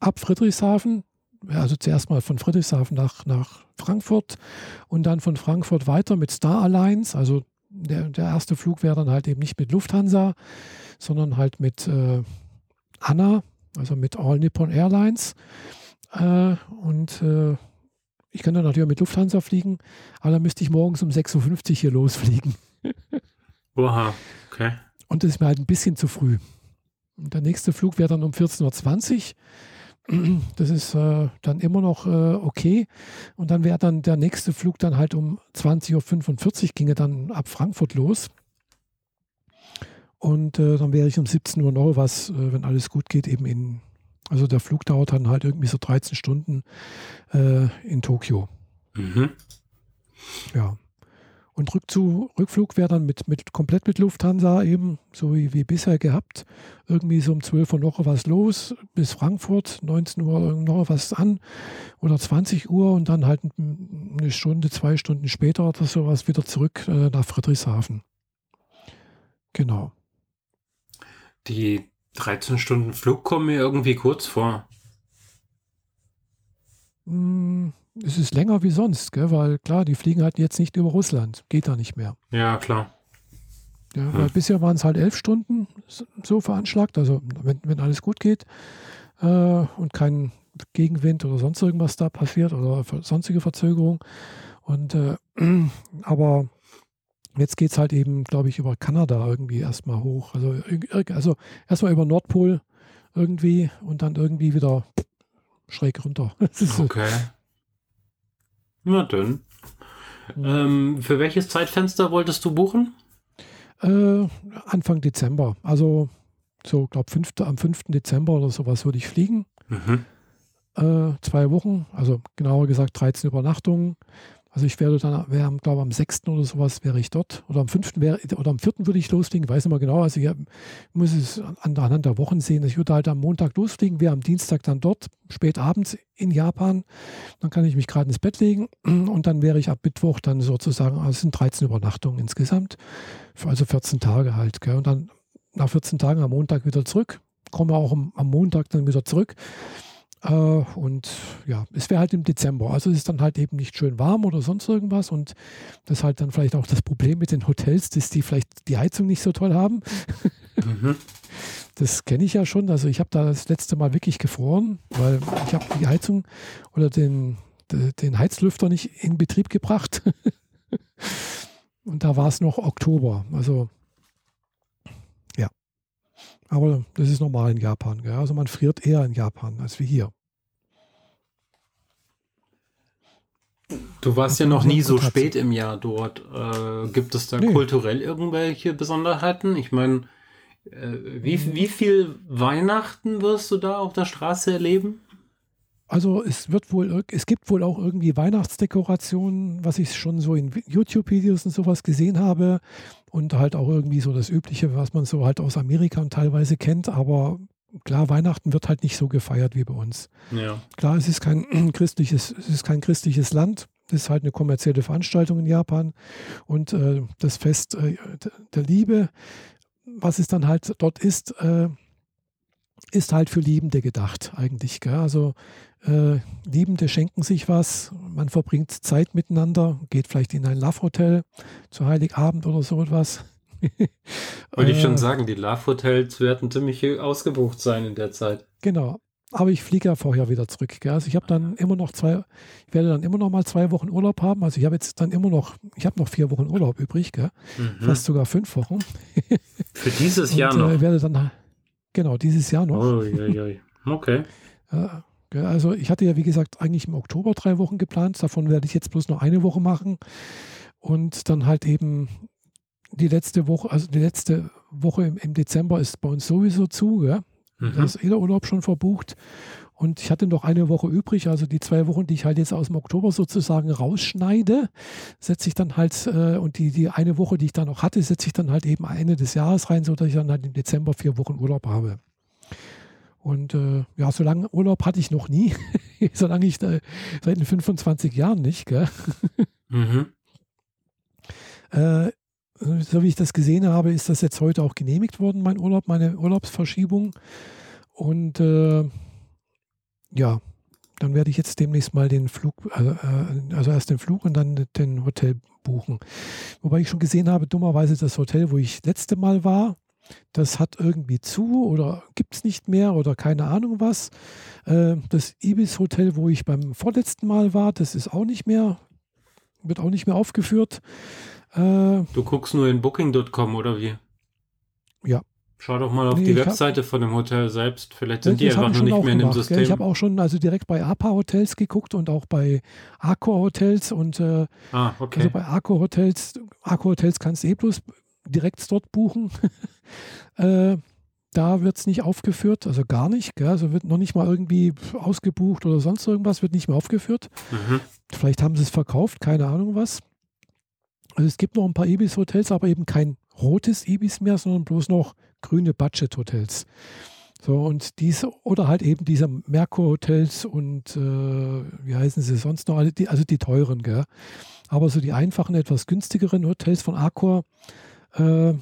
ab Friedrichshafen, also zuerst mal von Friedrichshafen nach, nach Frankfurt und dann von Frankfurt weiter mit Star Alliance. Also der, der erste Flug wäre dann halt eben nicht mit Lufthansa, sondern halt mit äh, Anna, also mit All Nippon Airlines. Äh, und äh, ich kann dann natürlich mit Lufthansa fliegen, aber dann müsste ich morgens um 6.50 Uhr hier losfliegen. Oha, okay. Und das ist mir halt ein bisschen zu früh. Und der nächste Flug wäre dann um 14.20 Uhr. Das ist äh, dann immer noch äh, okay. Und dann wäre dann der nächste Flug dann halt um 20.45 Uhr, ginge dann ab Frankfurt los. Und äh, dann wäre ich um 17 Uhr noch was, äh, wenn alles gut geht, eben in, also der Flug dauert dann halt irgendwie so 13 Stunden äh, in Tokio. Mhm. Ja. Und Rückzu, Rückflug wäre dann mit, mit, komplett mit Lufthansa eben, so wie, wie bisher gehabt. Irgendwie so um 12 Uhr noch was los, bis Frankfurt, 19 Uhr noch was an oder 20 Uhr und dann halt eine Stunde, zwei Stunden später oder sowas wieder zurück äh, nach Friedrichshafen. Genau. Die 13 Stunden Flug kommen mir irgendwie kurz vor. Hm, es ist länger wie sonst, gell? weil klar, die fliegen halt jetzt nicht über Russland. Geht da nicht mehr. Ja, klar. Ja, hm. weil bisher waren es halt elf Stunden so veranschlagt, also wenn, wenn alles gut geht äh, und kein Gegenwind oder sonst irgendwas da passiert oder sonstige Verzögerung. Und äh, aber Jetzt geht es halt eben, glaube ich, über Kanada irgendwie erstmal hoch. Also, also erstmal über Nordpol irgendwie und dann irgendwie wieder schräg runter. okay. Na dann. Ähm, für welches Zeitfenster wolltest du buchen? Äh, Anfang Dezember. Also so, glaube am 5. Dezember oder sowas würde ich fliegen. Mhm. Äh, zwei Wochen, also genauer gesagt 13 Übernachtungen. Also ich werde dann, wäre, glaube am 6. oder sowas wäre ich dort. Oder am 5. Wäre, oder am 4. würde ich losfliegen, weiß nicht mehr genau. Also ich muss es anhand der Wochen sehen. Ich würde halt am Montag losfliegen, wäre am Dienstag dann dort, spät abends in Japan. Dann kann ich mich gerade ins Bett legen und dann wäre ich ab Mittwoch dann sozusagen, also es sind 13 Übernachtungen insgesamt, also 14 Tage halt. Gell? Und dann nach 14 Tagen am Montag wieder zurück, komme auch am Montag dann wieder zurück. Äh, und ja, es wäre halt im Dezember. Also es ist dann halt eben nicht schön warm oder sonst irgendwas. Und das ist halt dann vielleicht auch das Problem mit den Hotels, dass die vielleicht die Heizung nicht so toll haben. Mhm. Das kenne ich ja schon. Also ich habe da das letzte Mal wirklich gefroren, weil ich habe die Heizung oder den, den Heizlüfter nicht in Betrieb gebracht. Und da war es noch Oktober. Also aber das ist normal in Japan. Gell? Also man friert eher in Japan als wie hier. Du warst ja noch nie so spät im Jahr dort. Äh, gibt es da nee. kulturell irgendwelche Besonderheiten? Ich meine, äh, wie, wie viel Weihnachten wirst du da auf der Straße erleben? Also es wird wohl, es gibt wohl auch irgendwie Weihnachtsdekorationen, was ich schon so in YouTube-Videos und sowas gesehen habe. Und halt auch irgendwie so das Übliche, was man so halt aus Amerika und teilweise kennt. Aber klar, Weihnachten wird halt nicht so gefeiert wie bei uns. Ja. Klar, es ist kein christliches, es ist kein christliches Land. Es ist halt eine kommerzielle Veranstaltung in Japan. Und äh, das Fest äh, der Liebe, was es dann halt dort ist, äh, ist halt für Liebende gedacht eigentlich. Gell? Also äh, Liebende schenken sich was, man verbringt Zeit miteinander, geht vielleicht in ein Love-Hotel zu Heiligabend oder so etwas. Wollte ich schon äh, sagen, die Love-Hotels werden ziemlich ausgebucht sein in der Zeit. Genau. Aber ich fliege ja vorher wieder zurück. Gell? Also ich habe dann immer noch zwei, ich werde dann immer noch mal zwei Wochen Urlaub haben. Also ich habe jetzt dann immer noch, ich habe noch vier Wochen Urlaub übrig? Mhm. fast sogar fünf Wochen. Für dieses Jahr Und, noch? Äh, werde dann, genau, dieses Jahr noch. Oh, ja, ja. Okay. Ja, also ich hatte ja, wie gesagt, eigentlich im Oktober drei Wochen geplant. Davon werde ich jetzt bloß noch eine Woche machen. Und dann halt eben die letzte Woche, also die letzte Woche im, im Dezember ist bei uns sowieso zu. Ja? Mhm. Da ist jeder Urlaub schon verbucht. Und ich hatte noch eine Woche übrig, also die zwei Wochen, die ich halt jetzt aus dem Oktober sozusagen rausschneide, setze ich dann halt, äh, und die, die eine Woche, die ich da noch hatte, setze ich dann halt eben Ende des Jahres rein, sodass ich dann halt im Dezember vier Wochen Urlaub habe. Und äh, ja, so lange Urlaub hatte ich noch nie. solange ich da, seit den 25 Jahren nicht. Gell? Mhm. Äh, so wie ich das gesehen habe, ist das jetzt heute auch genehmigt worden, mein Urlaub, meine Urlaubsverschiebung. Und äh, ja, dann werde ich jetzt demnächst mal den Flug, also, also erst den Flug und dann den Hotel buchen. Wobei ich schon gesehen habe, dummerweise das Hotel, wo ich letzte Mal war, das hat irgendwie zu oder gibt es nicht mehr oder keine Ahnung was. Äh, das Ibis Hotel, wo ich beim vorletzten Mal war, das ist auch nicht mehr, wird auch nicht mehr aufgeführt. Äh, du guckst nur in Booking.com oder wie? Ja. Schau doch mal auf nee, die Webseite hab, von dem Hotel selbst. Vielleicht sind die einfach noch nicht mehr in dem System. Ich habe auch schon also direkt bei APA Hotels geguckt und auch bei Accor Hotels und äh, ah, okay. also bei Accor Hotels, Accor Hotels kannst du eh bloß direkt dort buchen. äh, da wird es nicht aufgeführt, also gar nicht. Gell? Also wird noch nicht mal irgendwie ausgebucht oder sonst irgendwas, wird nicht mehr aufgeführt. Mhm. Vielleicht haben sie es verkauft, keine Ahnung was. Also es gibt noch ein paar Ibis-Hotels, aber eben kein rotes Ibis mehr, sondern bloß noch grüne Budget-Hotels. So, und diese, oder halt eben diese Merkur-Hotels und äh, wie heißen sie sonst noch alle, die, also die teuren, gell? Aber so die einfachen, etwas günstigeren Hotels von Accor, äh,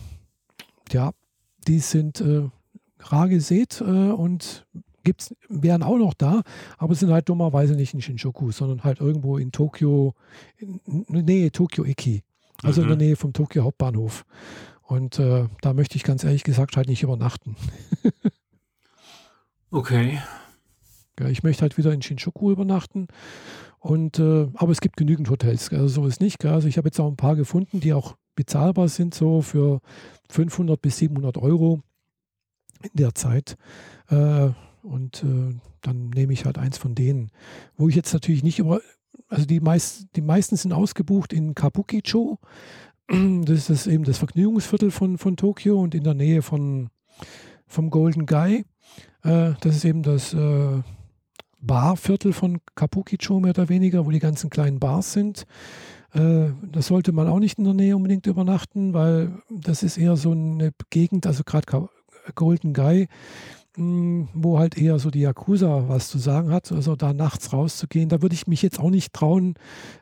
ja, die sind äh, rar gesät äh, und gibt's, wären auch noch da, aber sind halt dummerweise nicht in Shinjuku, sondern halt irgendwo in Tokio, nee, Tokio Iki. Also mhm. in der mhm. Nähe vom Tokio Hauptbahnhof. Und äh, da möchte ich ganz ehrlich gesagt halt nicht übernachten. okay. Ja, ich möchte halt wieder in Shinjuku übernachten. Und, äh, aber es gibt genügend Hotels, also so ist nicht. Also ich habe jetzt auch ein paar gefunden, die auch bezahlbar sind, so für 500 bis 700 Euro in der Zeit. Äh, und äh, dann nehme ich halt eins von denen, wo ich jetzt natürlich nicht über, also die, meist, die meisten sind ausgebucht in Kabukicho. Das ist eben das Vergnügungsviertel von, von Tokio und in der Nähe von, vom Golden Guy. Äh, das ist eben das äh, Barviertel von Kabukicho mehr oder weniger, wo die ganzen kleinen Bars sind. Äh, das sollte man auch nicht in der Nähe unbedingt übernachten, weil das ist eher so eine Gegend, also gerade Golden Guy, hm, wo halt eher so die Yakuza was zu sagen hat, also da nachts rauszugehen, da würde ich mich jetzt auch nicht trauen,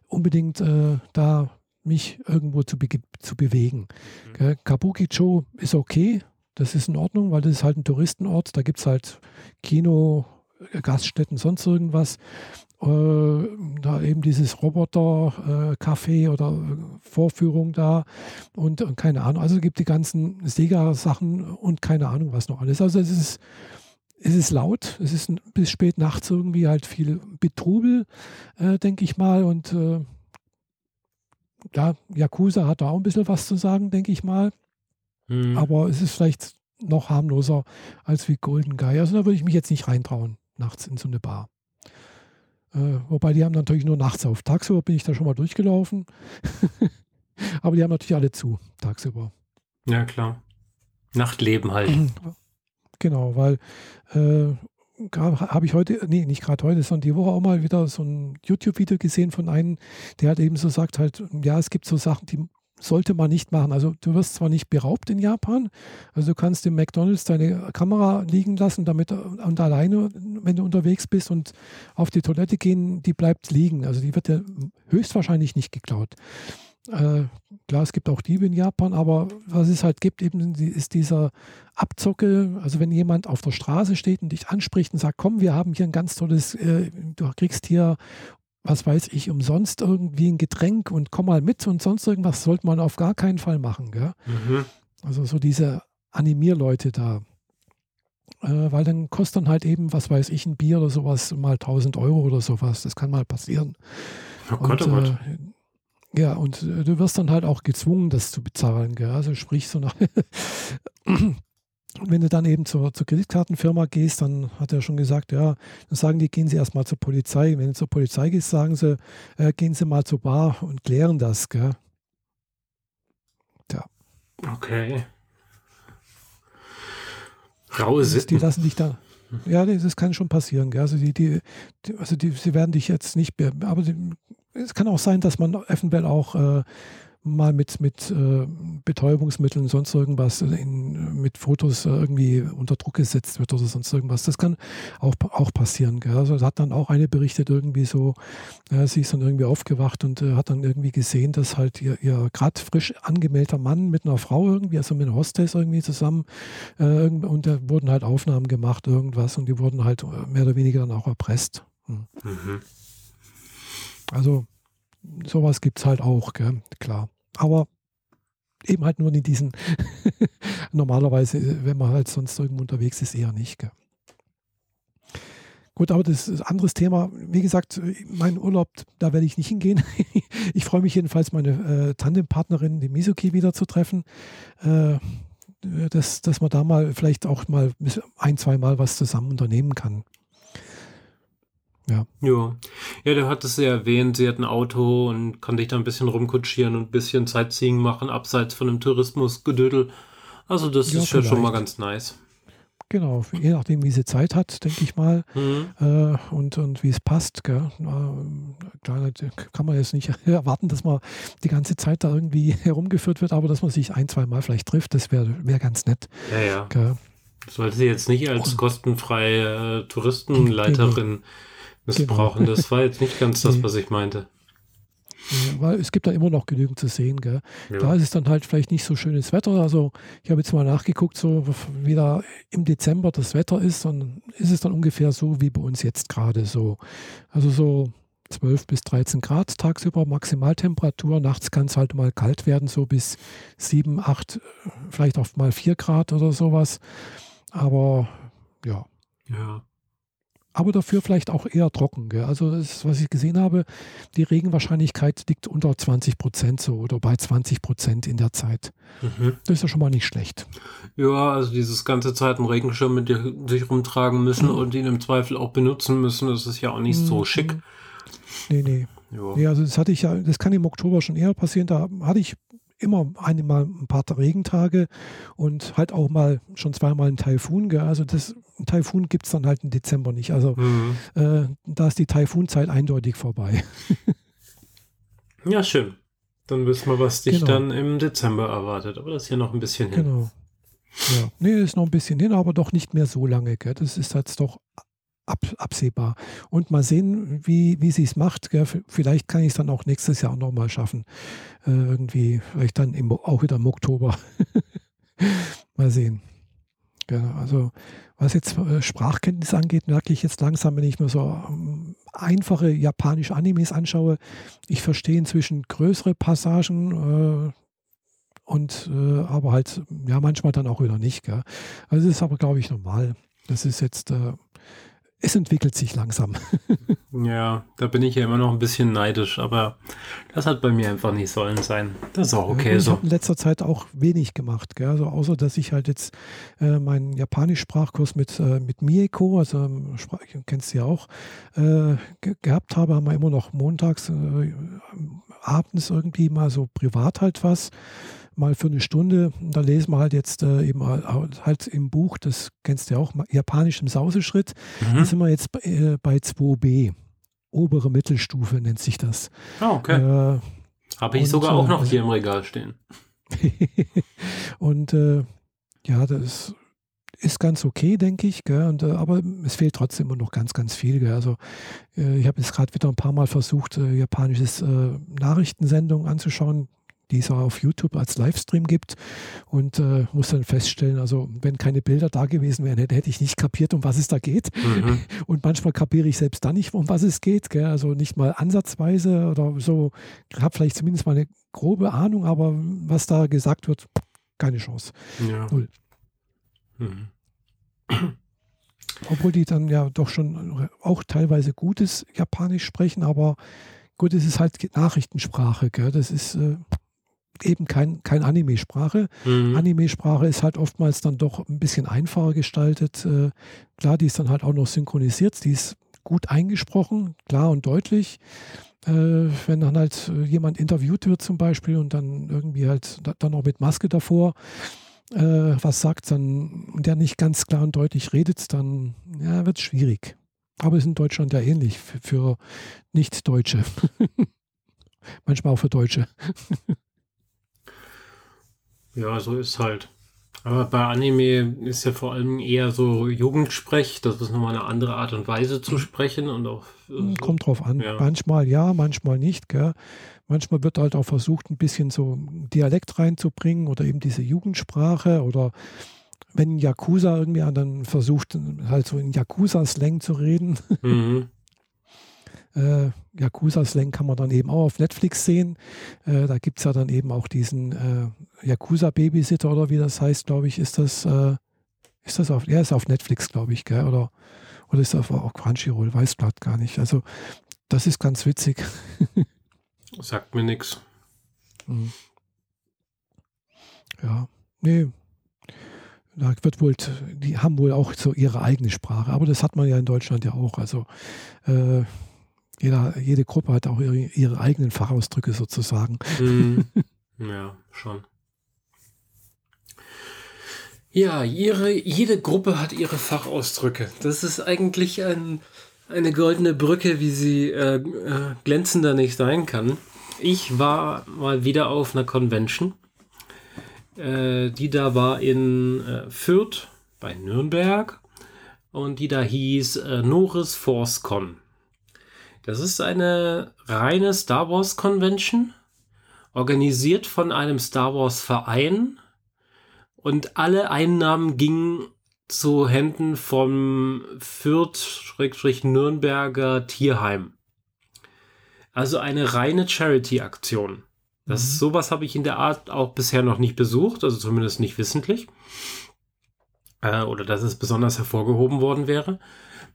unbedingt äh, da mich irgendwo zu, be zu bewegen. Mhm. Kabukicho ist okay, das ist in Ordnung, weil das ist halt ein Touristenort, da gibt es halt Kino, Gaststätten, sonst irgendwas. Äh, da eben dieses Roboter-Café äh, oder Vorführung da und, und, keine Ahnung. Also es gibt die ganzen Sega-Sachen und keine Ahnung was noch alles. Also es ist, es ist laut, es ist bis spät nachts irgendwie halt viel Betrubel, äh, denke ich mal. Und äh, ja, Yakuza hat da auch ein bisschen was zu sagen, denke ich mal. Mhm. Aber es ist vielleicht noch harmloser als wie Golden Guy. Also da würde ich mich jetzt nicht reintrauen, nachts in so eine Bar. Äh, wobei die haben natürlich nur nachts auf. Tagsüber bin ich da schon mal durchgelaufen. Aber die haben natürlich alle zu, tagsüber. Ja, klar. Nachtleben halt. Genau, weil äh, habe ich heute, nee, nicht gerade heute, sondern die Woche auch mal wieder so ein YouTube-Video gesehen von einem, der hat eben so sagt halt, ja, es gibt so Sachen, die sollte man nicht machen. Also du wirst zwar nicht beraubt in Japan, also du kannst im McDonalds deine Kamera liegen lassen, damit und alleine, wenn du unterwegs bist und auf die Toilette gehen, die bleibt liegen. Also die wird ja höchstwahrscheinlich nicht geklaut. Äh, klar, es gibt auch Diebe in Japan, aber was es halt gibt, eben ist dieser Abzocke. Also wenn jemand auf der Straße steht und dich anspricht und sagt, komm, wir haben hier ein ganz tolles, äh, du kriegst hier was weiß ich, umsonst irgendwie ein Getränk und komm mal mit und sonst irgendwas sollte man auf gar keinen Fall machen. Mhm. Also so diese Animierleute da. Äh, weil dann kostet dann halt eben, was weiß ich, ein Bier oder sowas mal 1000 Euro oder sowas. Das kann mal passieren. Oh Gott, und, oh Gott. Äh, ja, und äh, du wirst dann halt auch gezwungen, das zu bezahlen. Gell? Also sprich so nach Und wenn du dann eben zur, zur Kreditkartenfirma gehst, dann hat er schon gesagt, ja, dann sagen die, gehen Sie erstmal zur Polizei. Wenn du zur Polizei gehst, sagen sie, äh, gehen Sie mal zur Bar und klären das, gell? Tja. Okay. Raue Sitten. Die lassen dich da. Ja, das kann schon passieren. Gell? Also, die, die, also die, sie werden dich jetzt nicht, aber die, es kann auch sein, dass man eventuell auch äh, mal mit, mit äh, Betäubungsmitteln, sonst irgendwas, in, mit Fotos äh, irgendwie unter Druck gesetzt wird oder sonst irgendwas. Das kann auch, auch passieren. Gell? Also hat dann auch eine berichtet, irgendwie so, äh, sie ist dann irgendwie aufgewacht und äh, hat dann irgendwie gesehen, dass halt ihr, ihr gerade frisch angemeldeter Mann mit einer Frau irgendwie, also mit einer Hostess irgendwie zusammen, äh, und da wurden halt Aufnahmen gemacht, irgendwas, und die wurden halt mehr oder weniger dann auch erpresst. Hm. Mhm. Also sowas gibt es halt auch, gell? klar. Aber eben halt nur in diesen, normalerweise, wenn man halt sonst irgendwo unterwegs ist, eher nicht. Gell? Gut, aber das ist ein anderes Thema. Wie gesagt, mein Urlaub, da werde ich nicht hingehen. ich freue mich jedenfalls, meine äh, Tandempartnerin, die Mizuki, wieder zu treffen. Äh, dass, dass man da mal vielleicht auch mal ein, zwei Mal was zusammen unternehmen kann. Ja. Ja. Ja, du hattest ja erwähnt, sie hat ein Auto und kann dich da ein bisschen rumkutschieren und ein bisschen Sightseeing machen, abseits von dem Tourismusgedödel. Also das ja, ist ja schon mal ganz nice. Genau, je nachdem, wie sie Zeit hat, denke ich mal, mhm. äh, und, und wie es passt. Gell. Klar, kann man jetzt nicht erwarten, dass man die ganze Zeit da irgendwie herumgeführt wird, aber dass man sich ein, zwei Mal vielleicht trifft, das wäre wär ganz nett. Ja, ja. Gell. Sollte sie jetzt nicht als kostenfreie äh, Touristenleiterin missbrauchen. Genau. Das war jetzt nicht ganz das, was ich meinte. Ja, weil es gibt da immer noch genügend zu sehen. Gell? Ja. Da ist es dann halt vielleicht nicht so schönes Wetter. Also ich habe jetzt mal nachgeguckt, so wie da im Dezember das Wetter ist, dann ist es dann ungefähr so wie bei uns jetzt gerade so. Also so 12 bis 13 Grad tagsüber Maximaltemperatur. Nachts kann es halt mal kalt werden, so bis 7, 8, vielleicht auch mal 4 Grad oder sowas. Aber ja. Ja aber dafür vielleicht auch eher trocken. Gell? Also das, was ich gesehen habe, die Regenwahrscheinlichkeit liegt unter 20 Prozent so oder bei 20 Prozent in der Zeit. Mhm. Das ist ja schon mal nicht schlecht. Ja, also dieses ganze Zeit einen Regenschirm mit sich rumtragen müssen mhm. und ihn im Zweifel auch benutzen müssen, das ist ja auch nicht mhm. so schick. Nee, nee. Ja. nee. also das hatte ich ja, das kann im Oktober schon eher passieren. Da hatte ich immer einmal ein paar Regentage und halt auch mal schon zweimal ein Taifun. Also das Taifun gibt es dann halt im Dezember nicht. Also mhm. äh, da ist die Taifunzeit eindeutig vorbei. ja, schön. Dann wissen wir, was dich genau. dann im Dezember erwartet. Aber das ist ja noch ein bisschen hin. Genau. Ja, nee, ist noch ein bisschen hin, aber doch nicht mehr so lange. Gell? Das ist jetzt doch ab, absehbar. Und mal sehen, wie, wie sie es macht. Gell? Vielleicht kann ich es dann auch nächstes Jahr nochmal schaffen. Äh, irgendwie, vielleicht dann im, auch wieder im Oktober. mal sehen. Gell? Also, was jetzt äh, Sprachkenntnis angeht, merke ich jetzt langsam, wenn ich mir so ähm, einfache japanische Animes anschaue, ich verstehe inzwischen größere Passagen. Äh, und äh, aber halt, ja, manchmal dann auch wieder nicht. Gell? Also das ist aber, glaube ich, normal. Das ist jetzt, äh, es entwickelt sich langsam. ja, da bin ich ja immer noch ein bisschen neidisch, aber das hat bei mir einfach nicht sollen sein. Das ist auch okay ich so. Ich habe in letzter Zeit auch wenig gemacht, gell? Also außer dass ich halt jetzt äh, meinen Japanisch-Sprachkurs mit, äh, mit Mieko, also ähm, kennst du ja auch, äh, ge gehabt habe, haben wir immer noch montags, äh, abends irgendwie mal so privat halt was mal für eine Stunde. Da lesen wir halt jetzt äh, eben halt im Buch, das kennst du ja auch, Japanisch im Sauseschritt. Mhm. Da sind wir jetzt bei, äh, bei 2b. Obere Mittelstufe nennt sich das. Ah, okay. Äh, Habe ich und, sogar auch noch äh, hier im Regal stehen. und äh, ja, das ist ganz okay, denke ich. Gell? Und, äh, aber es fehlt trotzdem immer noch ganz, ganz viel. Gell? Also äh, ich habe jetzt gerade wieder ein paar Mal versucht, äh, japanisches Nachrichtensendungen anzuschauen die es auch auf YouTube als Livestream gibt und äh, muss dann feststellen, also wenn keine Bilder da gewesen wären, hätte, hätte ich nicht kapiert, um was es da geht. Mhm. Und manchmal kapiere ich selbst dann nicht, um was es geht. Gell? Also nicht mal ansatzweise oder so. Ich habe vielleicht zumindest mal eine grobe Ahnung, aber was da gesagt wird, keine Chance. Ja. Null. Mhm. Obwohl die dann ja doch schon auch teilweise gutes Japanisch sprechen, aber gut, es ist halt Nachrichtensprache. Gell? Das ist äh, eben kein, kein Anime-Sprache. Mhm. Anime-Sprache ist halt oftmals dann doch ein bisschen einfacher gestaltet. Äh, klar, die ist dann halt auch noch synchronisiert, die ist gut eingesprochen, klar und deutlich. Äh, wenn dann halt äh, jemand interviewt wird zum Beispiel und dann irgendwie halt dann noch mit Maske davor äh, was sagt, dann der nicht ganz klar und deutlich redet, dann ja, wird es schwierig. Aber es ist in Deutschland ja ähnlich für, für Nicht-Deutsche. Manchmal auch für Deutsche. Ja, so ist halt. Aber bei Anime ist ja vor allem eher so Jugendsprech, das ist nochmal eine andere Art und Weise zu sprechen und auch. So. Kommt drauf an. Ja. Manchmal ja, manchmal nicht, gell? Manchmal wird halt auch versucht, ein bisschen so Dialekt reinzubringen oder eben diese Jugendsprache oder wenn Yakuza irgendwie dann versucht, halt so in Yakuza-Slang zu reden. Mhm. äh, Yakuza-Slang kann man dann eben auch auf Netflix sehen. Äh, da gibt es ja dann eben auch diesen äh, Yakuza-Babysitter oder wie das heißt, glaube ich, ist das, äh, ist das auf, er ist auf Netflix, glaube ich, gell? Oder, oder ist das auf Crunchyroll, weiß gerade gar nicht. Also das ist ganz witzig. Sagt mir nichts. Mhm. Ja, nee. Da wird wohl, die haben wohl auch so ihre eigene Sprache, aber das hat man ja in Deutschland ja auch. Also äh, jeder, jede Gruppe hat auch ihre, ihre eigenen Fachausdrücke sozusagen. Mhm. Ja, schon. Ja, ihre, jede Gruppe hat ihre Fachausdrücke. Das ist eigentlich ein, eine goldene Brücke, wie sie äh, äh, glänzender nicht sein kann. Ich war mal wieder auf einer Convention. Äh, die da war in äh, Fürth bei Nürnberg und die da hieß äh, Norris Force Con. Das ist eine reine Star Wars Convention, organisiert von einem Star Wars Verein und alle Einnahmen gingen zu Händen vom Fürth-Nürnberger Tierheim. Also eine reine Charity-Aktion. Das mhm. sowas habe ich in der Art auch bisher noch nicht besucht, also zumindest nicht wissentlich. Äh, oder dass es besonders hervorgehoben worden wäre.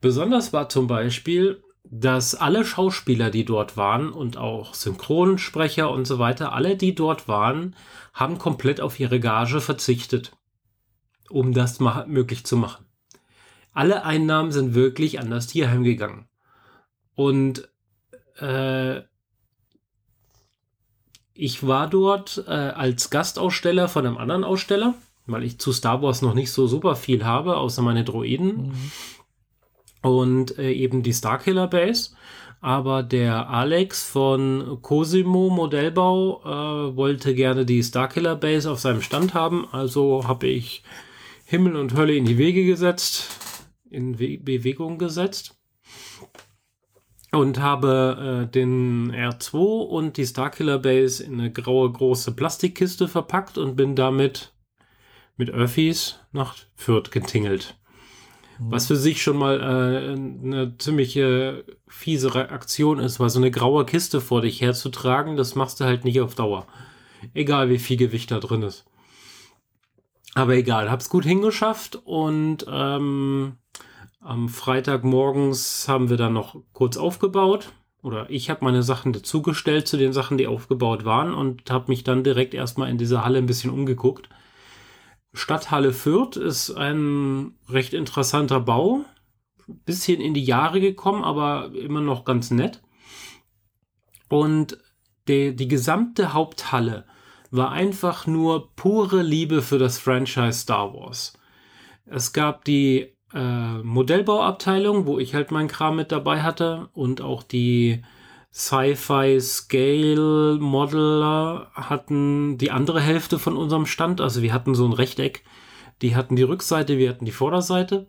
Besonders war zum Beispiel, dass alle Schauspieler, die dort waren und auch Synchronsprecher und so weiter, alle, die dort waren, haben komplett auf ihre Gage verzichtet, um das möglich zu machen. Alle Einnahmen sind wirklich an das Tierheim gegangen. Und äh, ich war dort äh, als Gastaussteller von einem anderen Aussteller, weil ich zu Star Wars noch nicht so super viel habe, außer meine Droiden. Mhm und äh, eben die Starkiller Base. Aber der Alex von Cosimo Modellbau äh, wollte gerne die Starkiller Base auf seinem Stand haben. Also habe ich Himmel und Hölle in die Wege gesetzt, in We Bewegung gesetzt. Und habe äh, den R2 und die Starkiller Base in eine graue große Plastikkiste verpackt und bin damit mit Öffis nach Fürth getingelt. Was für sich schon mal äh, eine ziemliche fiese Reaktion ist, weil so eine graue Kiste vor dich herzutragen, das machst du halt nicht auf Dauer. Egal wie viel Gewicht da drin ist. Aber egal, hab's gut hingeschafft und ähm, am Freitag morgens haben wir dann noch kurz aufgebaut. Oder ich habe meine Sachen dazugestellt zu den Sachen, die aufgebaut waren und habe mich dann direkt erstmal in dieser Halle ein bisschen umgeguckt Stadthalle Fürth ist ein recht interessanter Bau. Bisschen in die Jahre gekommen, aber immer noch ganz nett. Und die, die gesamte Haupthalle war einfach nur pure Liebe für das Franchise Star Wars. Es gab die äh, Modellbauabteilung, wo ich halt mein Kram mit dabei hatte und auch die Sci-Fi Scale Modeler hatten die andere Hälfte von unserem Stand. Also wir hatten so ein Rechteck. Die hatten die Rückseite, wir hatten die Vorderseite,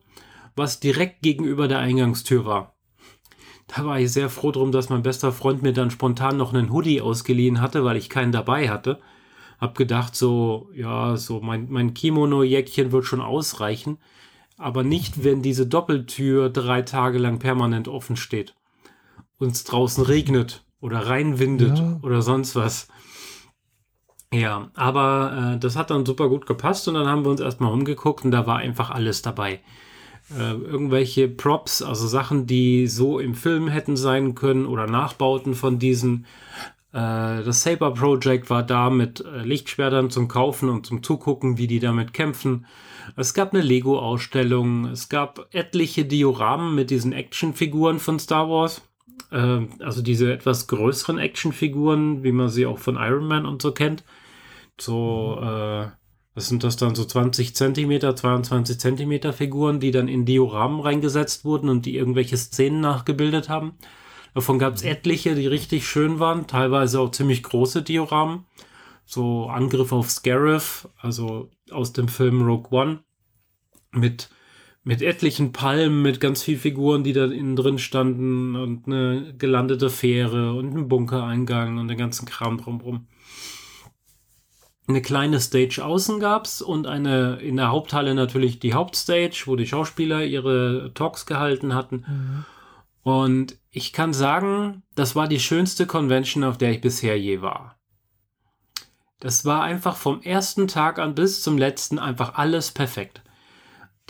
was direkt gegenüber der Eingangstür war. Da war ich sehr froh drum, dass mein bester Freund mir dann spontan noch einen Hoodie ausgeliehen hatte, weil ich keinen dabei hatte. Hab gedacht, so, ja, so mein, mein Kimono-Jäckchen wird schon ausreichen. Aber nicht, wenn diese Doppeltür drei Tage lang permanent offen steht uns draußen regnet oder reinwindet ja. oder sonst was. Ja, aber äh, das hat dann super gut gepasst und dann haben wir uns erstmal umgeguckt und da war einfach alles dabei. Äh, irgendwelche Props, also Sachen, die so im Film hätten sein können oder Nachbauten von diesen. Äh, das Saber Project war da mit äh, Lichtschwertern zum Kaufen und zum Zugucken, wie die damit kämpfen. Es gab eine Lego-Ausstellung, es gab etliche Dioramen mit diesen Actionfiguren von Star Wars also diese etwas größeren Actionfiguren, wie man sie auch von Iron Man und so kennt. So, äh, was sind das dann, so 20 Zentimeter, 22 Zentimeter Figuren, die dann in Dioramen reingesetzt wurden und die irgendwelche Szenen nachgebildet haben. Davon gab es etliche, die richtig schön waren, teilweise auch ziemlich große Dioramen. so Angriff auf Scarif, also aus dem Film Rogue One, mit, mit etlichen Palmen, mit ganz vielen Figuren, die da innen drin standen und eine gelandete Fähre und einen Bunkereingang und den ganzen Kram drumherum. Eine kleine Stage außen gab's und eine in der Haupthalle natürlich die Hauptstage, wo die Schauspieler ihre Talks gehalten hatten. Mhm. Und ich kann sagen, das war die schönste Convention, auf der ich bisher je war. Das war einfach vom ersten Tag an bis zum letzten einfach alles perfekt.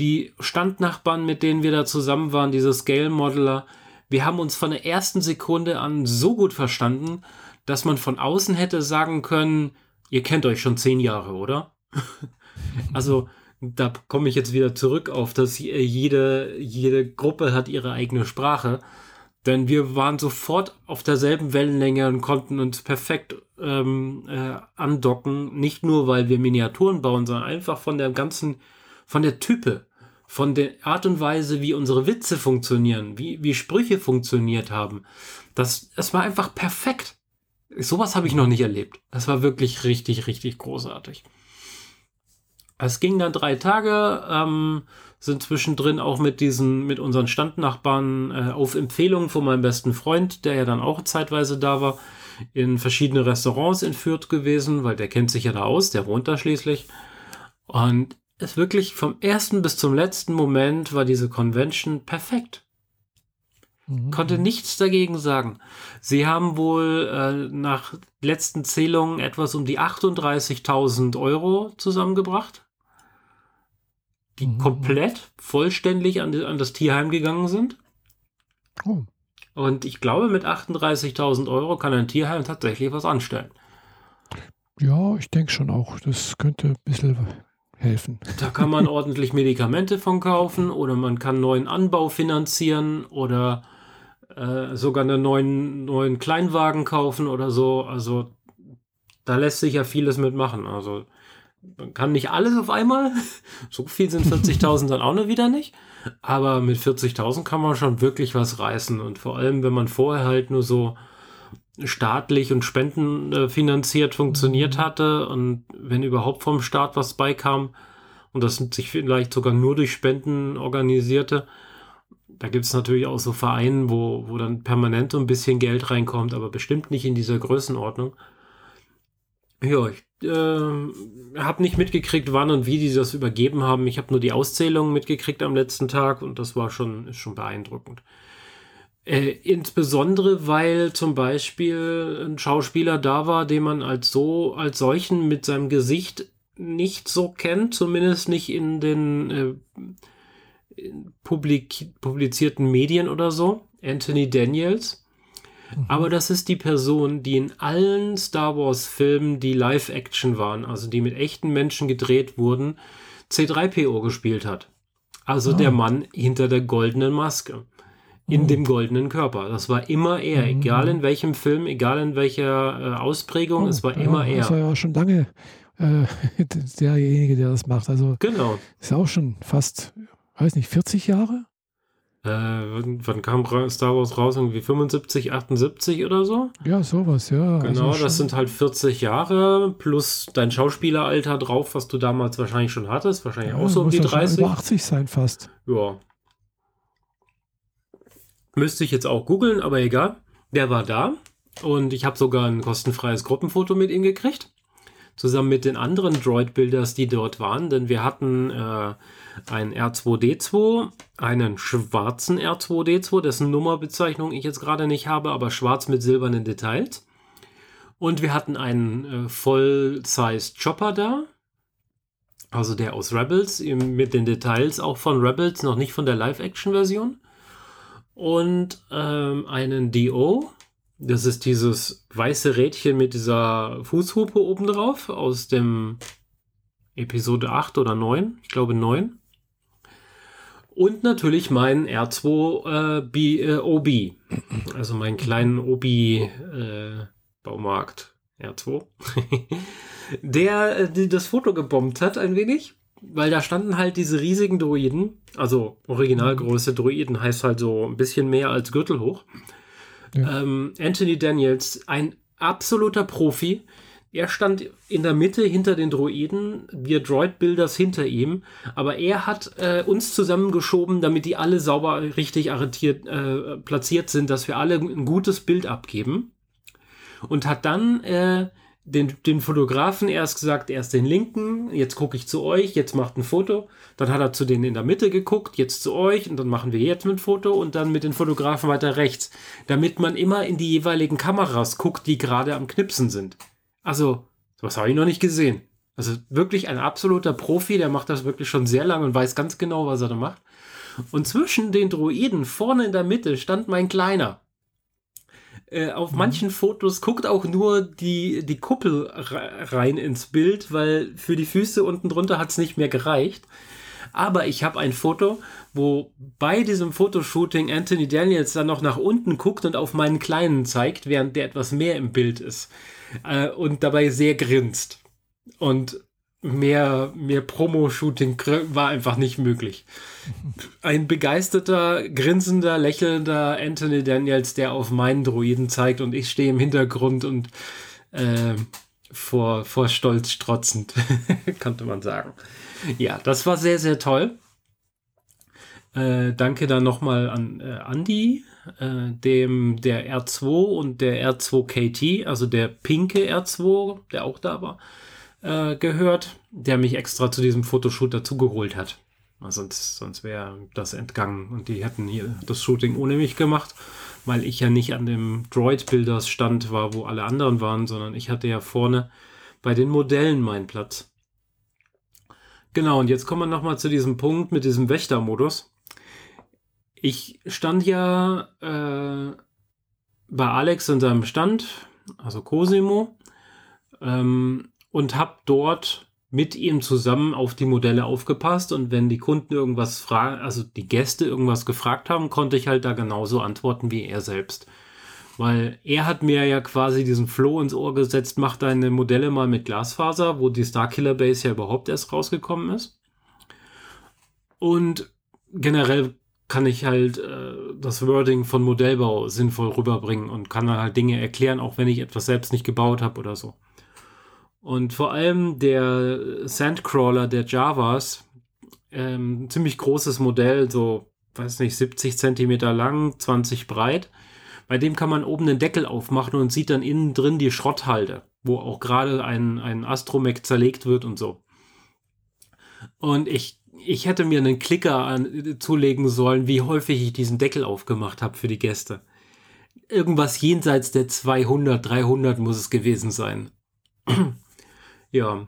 Die Standnachbarn, mit denen wir da zusammen waren, diese Scale Modeler, wir haben uns von der ersten Sekunde an so gut verstanden, dass man von außen hätte sagen können, ihr kennt euch schon zehn Jahre, oder? also, da komme ich jetzt wieder zurück auf, dass jede, jede Gruppe hat ihre eigene Sprache. Denn wir waren sofort auf derselben Wellenlänge und konnten uns perfekt ähm, äh, andocken. Nicht nur, weil wir Miniaturen bauen, sondern einfach von der ganzen, von der Type, von der Art und Weise, wie unsere Witze funktionieren, wie, wie Sprüche funktioniert haben. Das, das war einfach perfekt. Sowas habe ich noch nicht erlebt. Das war wirklich richtig, richtig großartig. Es ging dann drei Tage. Ähm, sind zwischendrin auch mit diesen, mit unseren Standnachbarn äh, auf Empfehlung von meinem besten Freund, der ja dann auch zeitweise da war, in verschiedene Restaurants entführt gewesen, weil der kennt sich ja da aus, der wohnt da schließlich. Und es wirklich vom ersten bis zum letzten Moment war diese Convention perfekt. Mhm. Konnte nichts dagegen sagen. Sie haben wohl äh, nach letzten Zählungen etwas um die 38.000 Euro zusammengebracht die mhm. komplett vollständig an, an, das Tierheim gegangen sind. Oh. Und ich glaube, mit 38.000 Euro kann ein Tierheim tatsächlich was anstellen. Ja, ich denke schon auch. Das könnte ein bisschen helfen. Da kann man ordentlich Medikamente von kaufen oder man kann neuen Anbau finanzieren oder äh, sogar einen neuen, neuen Kleinwagen kaufen oder so. Also da lässt sich ja vieles mitmachen. Also man kann nicht alles auf einmal. So viel sind 40.000 dann auch noch wieder nicht. Aber mit 40.000 kann man schon wirklich was reißen. Und vor allem, wenn man vorher halt nur so staatlich und spendenfinanziert funktioniert mhm. hatte und wenn überhaupt vom Staat was beikam und das sich vielleicht sogar nur durch Spenden organisierte, da gibt es natürlich auch so Vereine, wo, wo dann permanent so ein bisschen Geld reinkommt, aber bestimmt nicht in dieser Größenordnung. Ja, ich äh, habe nicht mitgekriegt, wann und wie die das übergeben haben. Ich habe nur die Auszählung mitgekriegt am letzten Tag und das war schon, ist schon beeindruckend. Äh, insbesondere, weil zum Beispiel ein Schauspieler da war, den man als so, als solchen mit seinem Gesicht nicht so kennt, zumindest nicht in den äh, publik publizierten Medien oder so. Anthony Daniels. Mhm. Aber das ist die Person, die in allen Star Wars-Filmen, die Live-Action waren, also die mit echten Menschen gedreht wurden, C3PO gespielt hat. Also oh. der Mann hinter der goldenen Maske. In oh. dem goldenen Körper. Das war immer er, mhm. egal in welchem Film, egal in welcher äh, Ausprägung, oh, es war ja, immer er. Das war ja schon lange äh, derjenige, der das macht. Also genau. ist auch schon fast, weiß nicht, 40 Jahre? Äh, wann kam Star Wars raus? Irgendwie 75, 78 oder so? Ja, sowas, ja. Genau, also das sind halt 40 Jahre plus dein Schauspieleralter drauf, was du damals wahrscheinlich schon hattest. Wahrscheinlich ja, auch so um die 30. Über 80 sein fast. Ja. Müsste ich jetzt auch googeln, aber egal. Der war da und ich habe sogar ein kostenfreies Gruppenfoto mit ihm gekriegt. Zusammen mit den anderen Droid-Builders, die dort waren, denn wir hatten äh, ein R2D2, einen schwarzen R2D2, dessen Nummerbezeichnung ich jetzt gerade nicht habe, aber schwarz mit silbernen Details. Und wir hatten einen äh, Voll-Size Chopper da, also der aus Rebels, mit den Details auch von Rebels, noch nicht von der Live-Action-Version. Und ähm, einen DO, das ist dieses weiße Rädchen mit dieser Fußhupe oben drauf aus dem Episode 8 oder 9, ich glaube 9. Und natürlich mein R2 äh, B, äh, OB. Also meinen kleinen OB äh, Baumarkt R2. der äh, das Foto gebombt hat ein wenig. Weil da standen halt diese riesigen Droiden. Also Originalgröße Droiden heißt halt so ein bisschen mehr als Gürtel hoch. Ja. Ähm, Anthony Daniels, ein absoluter Profi, er stand in der Mitte hinter den Droiden, wir Droid-Builders hinter ihm, aber er hat äh, uns zusammengeschoben, damit die alle sauber richtig arretiert, äh, platziert sind, dass wir alle ein gutes Bild abgeben. Und hat dann äh, den, den Fotografen erst gesagt, erst den linken, jetzt gucke ich zu euch, jetzt macht ein Foto. Dann hat er zu denen in der Mitte geguckt, jetzt zu euch und dann machen wir jetzt mit Foto und dann mit den Fotografen weiter rechts, damit man immer in die jeweiligen Kameras guckt, die gerade am Knipsen sind. Also, was habe ich noch nicht gesehen. Also wirklich ein absoluter Profi, der macht das wirklich schon sehr lange und weiß ganz genau, was er da macht. Und zwischen den Droiden vorne in der Mitte stand mein Kleiner. Äh, auf manchen Fotos guckt auch nur die, die Kuppel rein ins Bild, weil für die Füße unten drunter hat es nicht mehr gereicht. Aber ich habe ein Foto, wo bei diesem Fotoshooting Anthony Daniels dann noch nach unten guckt und auf meinen Kleinen zeigt, während der etwas mehr im Bild ist äh, und dabei sehr grinst. Und mehr, mehr Promo-Shooting war einfach nicht möglich. Ein begeisterter, grinsender, lächelnder Anthony Daniels, der auf meinen Droiden zeigt und ich stehe im Hintergrund und äh, vor, vor Stolz strotzend, könnte man sagen. Ja, das war sehr, sehr toll. Äh, danke dann nochmal an äh, Andy, äh, dem der R2 und der R2 KT, also der pinke R2, der auch da war, äh, gehört, der mich extra zu diesem Fotoshoot dazugeholt hat. Sonst, sonst wäre das entgangen und die hätten hier das Shooting ohne mich gemacht, weil ich ja nicht an dem Droid-Builders stand war, wo alle anderen waren, sondern ich hatte ja vorne bei den Modellen meinen Platz. Genau, und jetzt kommen wir nochmal zu diesem Punkt mit diesem Wächtermodus. Ich stand ja äh, bei Alex in seinem Stand, also Cosimo, ähm, und habe dort mit ihm zusammen auf die Modelle aufgepasst und wenn die Kunden irgendwas fragen, also die Gäste irgendwas gefragt haben, konnte ich halt da genauso antworten wie er selbst. Weil er hat mir ja quasi diesen Flow ins Ohr gesetzt, mach deine Modelle mal mit Glasfaser, wo die Starkiller Base ja überhaupt erst rausgekommen ist. Und generell kann ich halt äh, das Wording von Modellbau sinnvoll rüberbringen und kann dann halt Dinge erklären, auch wenn ich etwas selbst nicht gebaut habe oder so. Und vor allem der Sandcrawler der Javas, ähm, ziemlich großes Modell, so, weiß nicht, 70 Zentimeter lang, 20 breit. Bei dem kann man oben den Deckel aufmachen und sieht dann innen drin die Schrotthalde, wo auch gerade ein, ein Astromech zerlegt wird und so. Und ich, ich hätte mir einen Klicker an, zulegen sollen, wie häufig ich diesen Deckel aufgemacht habe für die Gäste. Irgendwas jenseits der 200, 300 muss es gewesen sein. Ja.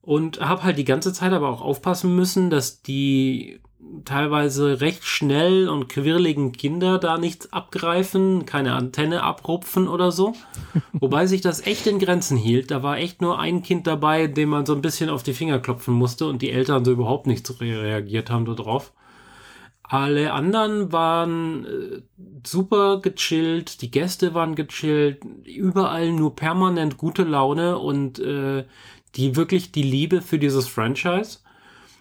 Und habe halt die ganze Zeit aber auch aufpassen müssen, dass die teilweise recht schnell und quirligen Kinder da nichts abgreifen, keine Antenne abrupfen oder so. Wobei sich das echt in Grenzen hielt. Da war echt nur ein Kind dabei, dem man so ein bisschen auf die Finger klopfen musste und die Eltern so überhaupt nicht reagiert haben darauf. Alle anderen waren äh, super gechillt, die Gäste waren gechillt, überall nur permanent gute Laune und äh, die wirklich die Liebe für dieses Franchise.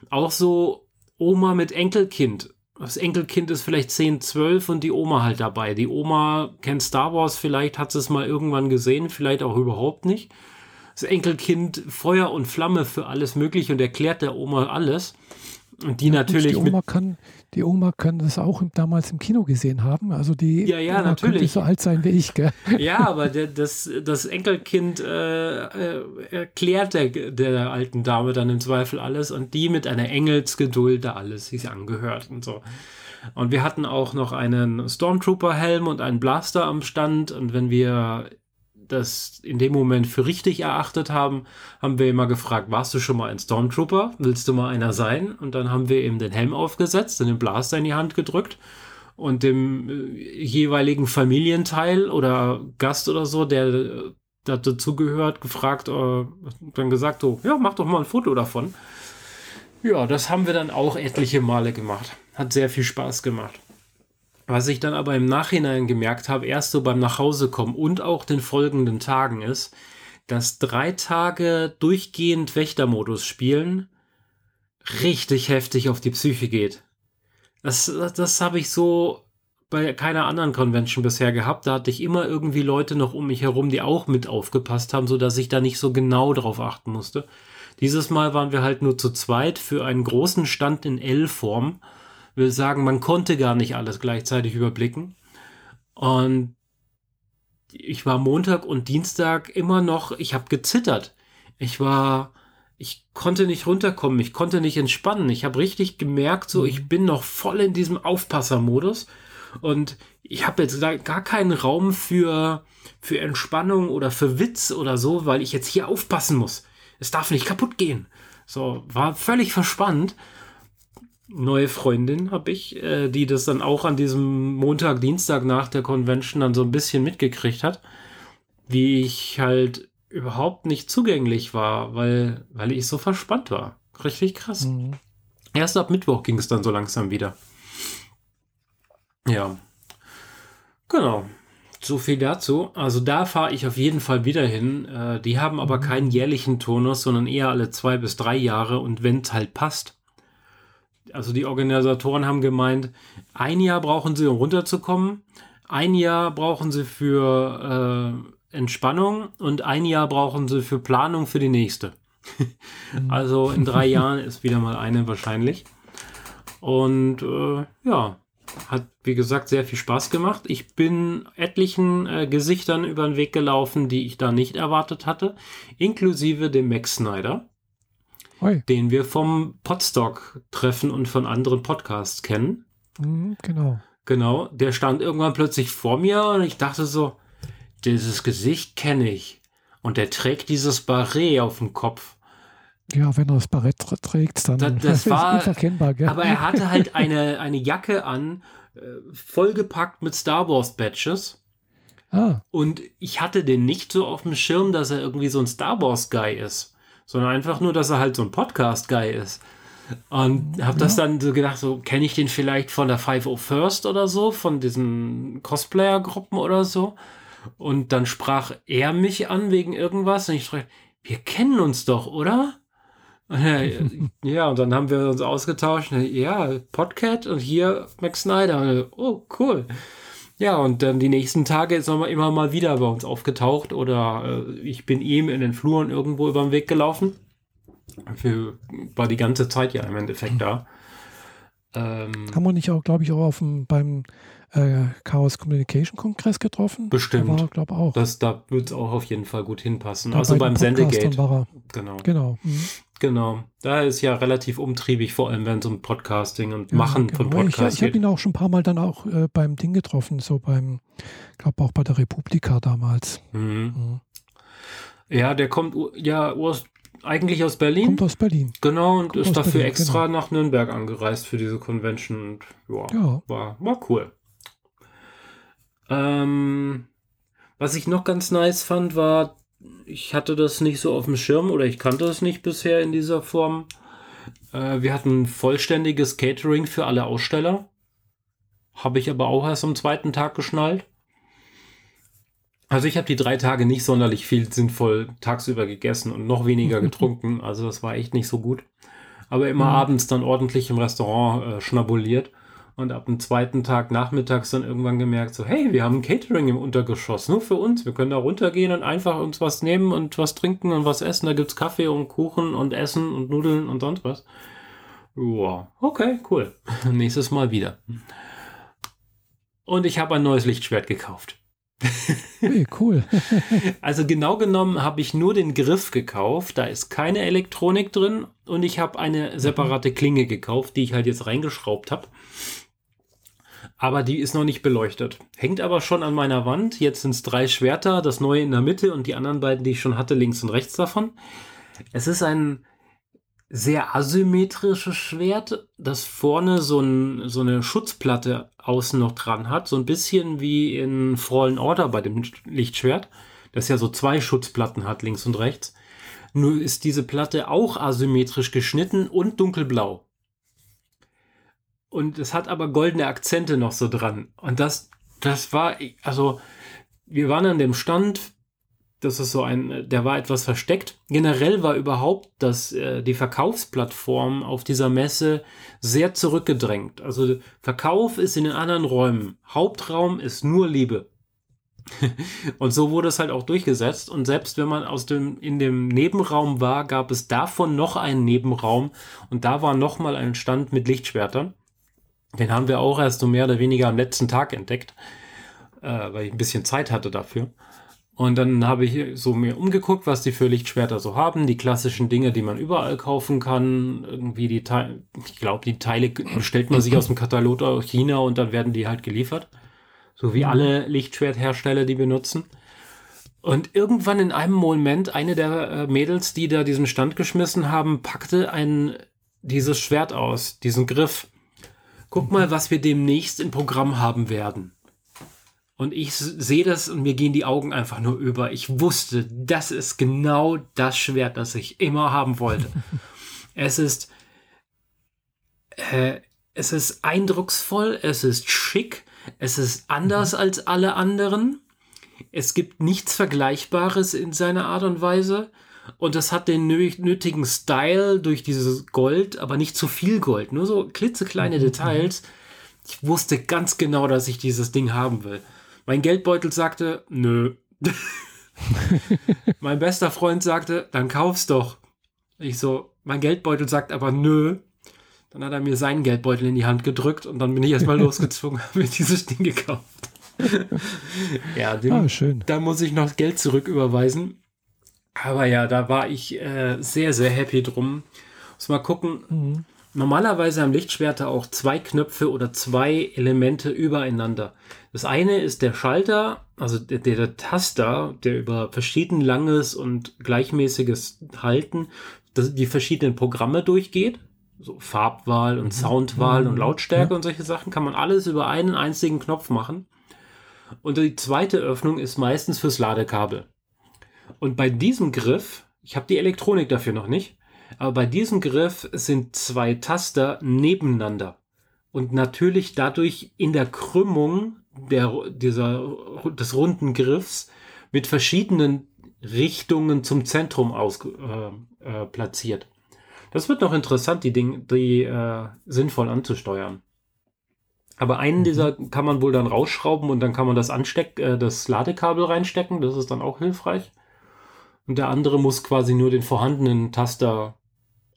Auch so Oma mit Enkelkind. Das Enkelkind ist vielleicht 10, 12 und die Oma halt dabei. Die Oma kennt Star Wars, vielleicht hat sie es mal irgendwann gesehen, vielleicht auch überhaupt nicht. Das Enkelkind Feuer und Flamme für alles Mögliche und erklärt der Oma alles. Und die natürlich. Die Oma, kann, die Oma kann das auch damals im Kino gesehen haben. Also die ja, ja, Oma natürlich. könnte so alt sein wie ich. Gell? Ja, aber der, das, das Enkelkind äh, äh, erklärt der, der alten Dame dann im Zweifel alles und die mit einer Engelsgeduld da alles sich angehört und so. Und wir hatten auch noch einen Stormtrooper-Helm und einen Blaster am Stand. Und wenn wir das in dem Moment für richtig erachtet haben, haben wir immer gefragt, warst du schon mal ein Stormtrooper? Willst du mal einer sein? Und dann haben wir eben den Helm aufgesetzt und den Blaster in die Hand gedrückt und dem äh, jeweiligen Familienteil oder Gast oder so, der äh, dazu gehört, gefragt, äh, dann gesagt, oh, ja, mach doch mal ein Foto davon. Ja, das haben wir dann auch etliche Male gemacht. Hat sehr viel Spaß gemacht. Was ich dann aber im Nachhinein gemerkt habe, erst so beim Nachhausekommen und auch den folgenden Tagen ist, dass drei Tage durchgehend Wächtermodus spielen richtig heftig auf die Psyche geht. Das, das, das habe ich so bei keiner anderen Convention bisher gehabt. Da hatte ich immer irgendwie Leute noch um mich herum, die auch mit aufgepasst haben, sodass ich da nicht so genau drauf achten musste. Dieses Mal waren wir halt nur zu zweit für einen großen Stand in L-Form. Will sagen, man konnte gar nicht alles gleichzeitig überblicken. Und ich war Montag und Dienstag immer noch, ich habe gezittert. Ich war, ich konnte nicht runterkommen, ich konnte nicht entspannen. Ich habe richtig gemerkt, so, ich mhm. bin noch voll in diesem Aufpassermodus und ich habe jetzt gar keinen Raum für, für Entspannung oder für Witz oder so, weil ich jetzt hier aufpassen muss. Es darf nicht kaputt gehen. So, war völlig verspannt. Neue Freundin habe ich, äh, die das dann auch an diesem Montag, Dienstag nach der Convention dann so ein bisschen mitgekriegt hat, wie ich halt überhaupt nicht zugänglich war, weil, weil ich so verspannt war. Richtig krass. Mhm. Erst ab Mittwoch ging es dann so langsam wieder. Ja. Genau. So viel dazu. Also da fahre ich auf jeden Fall wieder hin. Äh, die haben aber mhm. keinen jährlichen Turnus, sondern eher alle zwei bis drei Jahre und wenn es halt passt. Also die Organisatoren haben gemeint, ein Jahr brauchen sie, um runterzukommen, ein Jahr brauchen sie für äh, Entspannung und ein Jahr brauchen sie für Planung für die nächste. Mhm. also in drei Jahren ist wieder mal eine wahrscheinlich. Und äh, ja, hat, wie gesagt, sehr viel Spaß gemacht. Ich bin etlichen äh, Gesichtern über den Weg gelaufen, die ich da nicht erwartet hatte, inklusive dem Max Snyder, Hoi. den wir vom Podstock-Treffen und von anderen Podcasts kennen. Mhm, genau. Genau, der stand irgendwann plötzlich vor mir und ich dachte so, dieses Gesicht kenne ich. Und der trägt dieses Barret auf dem Kopf. Ja, wenn er das Barett trägt, dann das, das war unverkennbar. Gell? Aber er hatte halt eine, eine Jacke an, äh, vollgepackt mit Star Wars Badges. Ah. Und ich hatte den nicht so auf dem Schirm, dass er irgendwie so ein Star Wars Guy ist, sondern einfach nur, dass er halt so ein Podcast Guy ist. Und habe das dann so gedacht, so kenne ich den vielleicht von der 501st oder so, von diesen Cosplayer-Gruppen oder so. Und dann sprach er mich an wegen irgendwas und ich dachte, wir kennen uns doch, oder? ja, und dann haben wir uns ausgetauscht. Ja, Podcat und hier Max Snyder. Oh, cool. Ja, und dann die nächsten Tage ist er immer mal wieder bei uns aufgetaucht oder äh, ich bin ihm in den Fluren irgendwo über den Weg gelaufen. Für, war die ganze Zeit ja im Endeffekt da. Ähm, Haben wir nicht auch, glaube ich, auch auf dem, beim äh, Chaos Communication Kongress getroffen? Bestimmt. Da glaube auch. Das, da wird es auch auf jeden Fall gut hinpassen. Da also beim Sendegate. Genau. Genau. Mhm. Genau. Da ist ja relativ umtriebig, vor allem wenn es um Podcasting und ja, Machen genau. von Podcasts Ich, ich habe ihn auch schon ein paar Mal dann auch äh, beim Ding getroffen, so beim, glaube auch bei der Republika damals. Mhm. Mhm. Ja, der kommt ja aus, eigentlich aus Berlin. Kommt aus Berlin. Genau, und kommt ist dafür Berlin, extra genau. nach Nürnberg angereist für diese Convention. Und, ja, ja. War, war cool. Ähm, was ich noch ganz nice fand, war ich hatte das nicht so auf dem Schirm oder ich kannte es nicht bisher in dieser Form. Äh, wir hatten vollständiges Catering für alle Aussteller. Habe ich aber auch erst am zweiten Tag geschnallt. Also ich habe die drei Tage nicht sonderlich viel sinnvoll tagsüber gegessen und noch weniger getrunken. Also das war echt nicht so gut. Aber immer mhm. abends dann ordentlich im Restaurant äh, schnabuliert. Und ab dem zweiten Tag nachmittags dann irgendwann gemerkt, so, hey, wir haben ein Catering im Untergeschoss, nur für uns. Wir können da runtergehen und einfach uns was nehmen und was trinken und was essen. Da gibt es Kaffee und Kuchen und Essen und Nudeln und sonst was. Wow, okay, cool. Nächstes Mal wieder. Und ich habe ein neues Lichtschwert gekauft. Hey, cool. also genau genommen habe ich nur den Griff gekauft. Da ist keine Elektronik drin und ich habe eine separate Klinge gekauft, die ich halt jetzt reingeschraubt habe aber die ist noch nicht beleuchtet. Hängt aber schon an meiner Wand. Jetzt sind es drei Schwerter, das neue in der Mitte und die anderen beiden, die ich schon hatte, links und rechts davon. Es ist ein sehr asymmetrisches Schwert, das vorne so, ein, so eine Schutzplatte außen noch dran hat. So ein bisschen wie in Fallen Order bei dem Lichtschwert, das ja so zwei Schutzplatten hat, links und rechts. Nur ist diese Platte auch asymmetrisch geschnitten und dunkelblau. Und es hat aber goldene Akzente noch so dran. Und das, das war, also, wir waren an dem Stand das ist so ein, der war etwas versteckt. Generell war überhaupt das, äh, die Verkaufsplattform auf dieser Messe sehr zurückgedrängt. Also Verkauf ist in den anderen Räumen. Hauptraum ist nur Liebe. und so wurde es halt auch durchgesetzt. Und selbst wenn man aus dem, in dem Nebenraum war, gab es davon noch einen Nebenraum. Und da war nochmal ein Stand mit Lichtschwertern. Den haben wir auch erst so mehr oder weniger am letzten Tag entdeckt, äh, weil ich ein bisschen Zeit hatte dafür. Und dann habe ich so mir umgeguckt, was die für Lichtschwerter so haben. Die klassischen Dinge, die man überall kaufen kann. Irgendwie die Teile, ich glaube, die Teile bestellt man sich aus dem Katalog aus China und dann werden die halt geliefert. So wie alle Lichtschwerthersteller, die benutzen. Und irgendwann in einem Moment, eine der äh, Mädels, die da diesen Stand geschmissen haben, packte ein, dieses Schwert aus, diesen Griff. Guck mal, was wir demnächst im Programm haben werden. Und ich sehe das und mir gehen die Augen einfach nur über. Ich wusste, das ist genau das Schwert, das ich immer haben wollte. es ist, äh, es ist eindrucksvoll, es ist schick, es ist anders mhm. als alle anderen. Es gibt nichts Vergleichbares in seiner Art und Weise. Und es hat den nötigen Style durch dieses Gold, aber nicht zu viel Gold, nur so klitzekleine mhm. Details. Ich wusste ganz genau, dass ich dieses Ding haben will. Mein Geldbeutel sagte, nö. mein bester Freund sagte, dann kauf's doch. Ich so, mein Geldbeutel sagt aber nö. Dann hat er mir seinen Geldbeutel in die Hand gedrückt und dann bin ich erstmal losgezogen, habe mir dieses Ding gekauft. ja, dem, ah, schön. da muss ich noch Geld zurücküberweisen. Aber ja, da war ich äh, sehr, sehr happy drum. Muss mal gucken. Mhm. Normalerweise haben Lichtschwerter auch zwei Knöpfe oder zwei Elemente übereinander. Das eine ist der Schalter, also der, der Taster, der über verschieden langes und gleichmäßiges Halten das, die verschiedenen Programme durchgeht. So Farbwahl und mhm. Soundwahl und mhm. Lautstärke ja. und solche Sachen kann man alles über einen einzigen Knopf machen. Und die zweite Öffnung ist meistens fürs Ladekabel. Und bei diesem Griff, ich habe die Elektronik dafür noch nicht, aber bei diesem Griff sind zwei Taster nebeneinander und natürlich dadurch in der Krümmung der, dieser, des runden Griffs mit verschiedenen Richtungen zum Zentrum aus, äh, äh, platziert. Das wird noch interessant, die Dinge, die äh, sinnvoll anzusteuern. Aber einen mhm. dieser kann man wohl dann rausschrauben und dann kann man das Ansteck, äh, das Ladekabel reinstecken. Das ist dann auch hilfreich. Und der andere muss quasi nur den vorhandenen Taster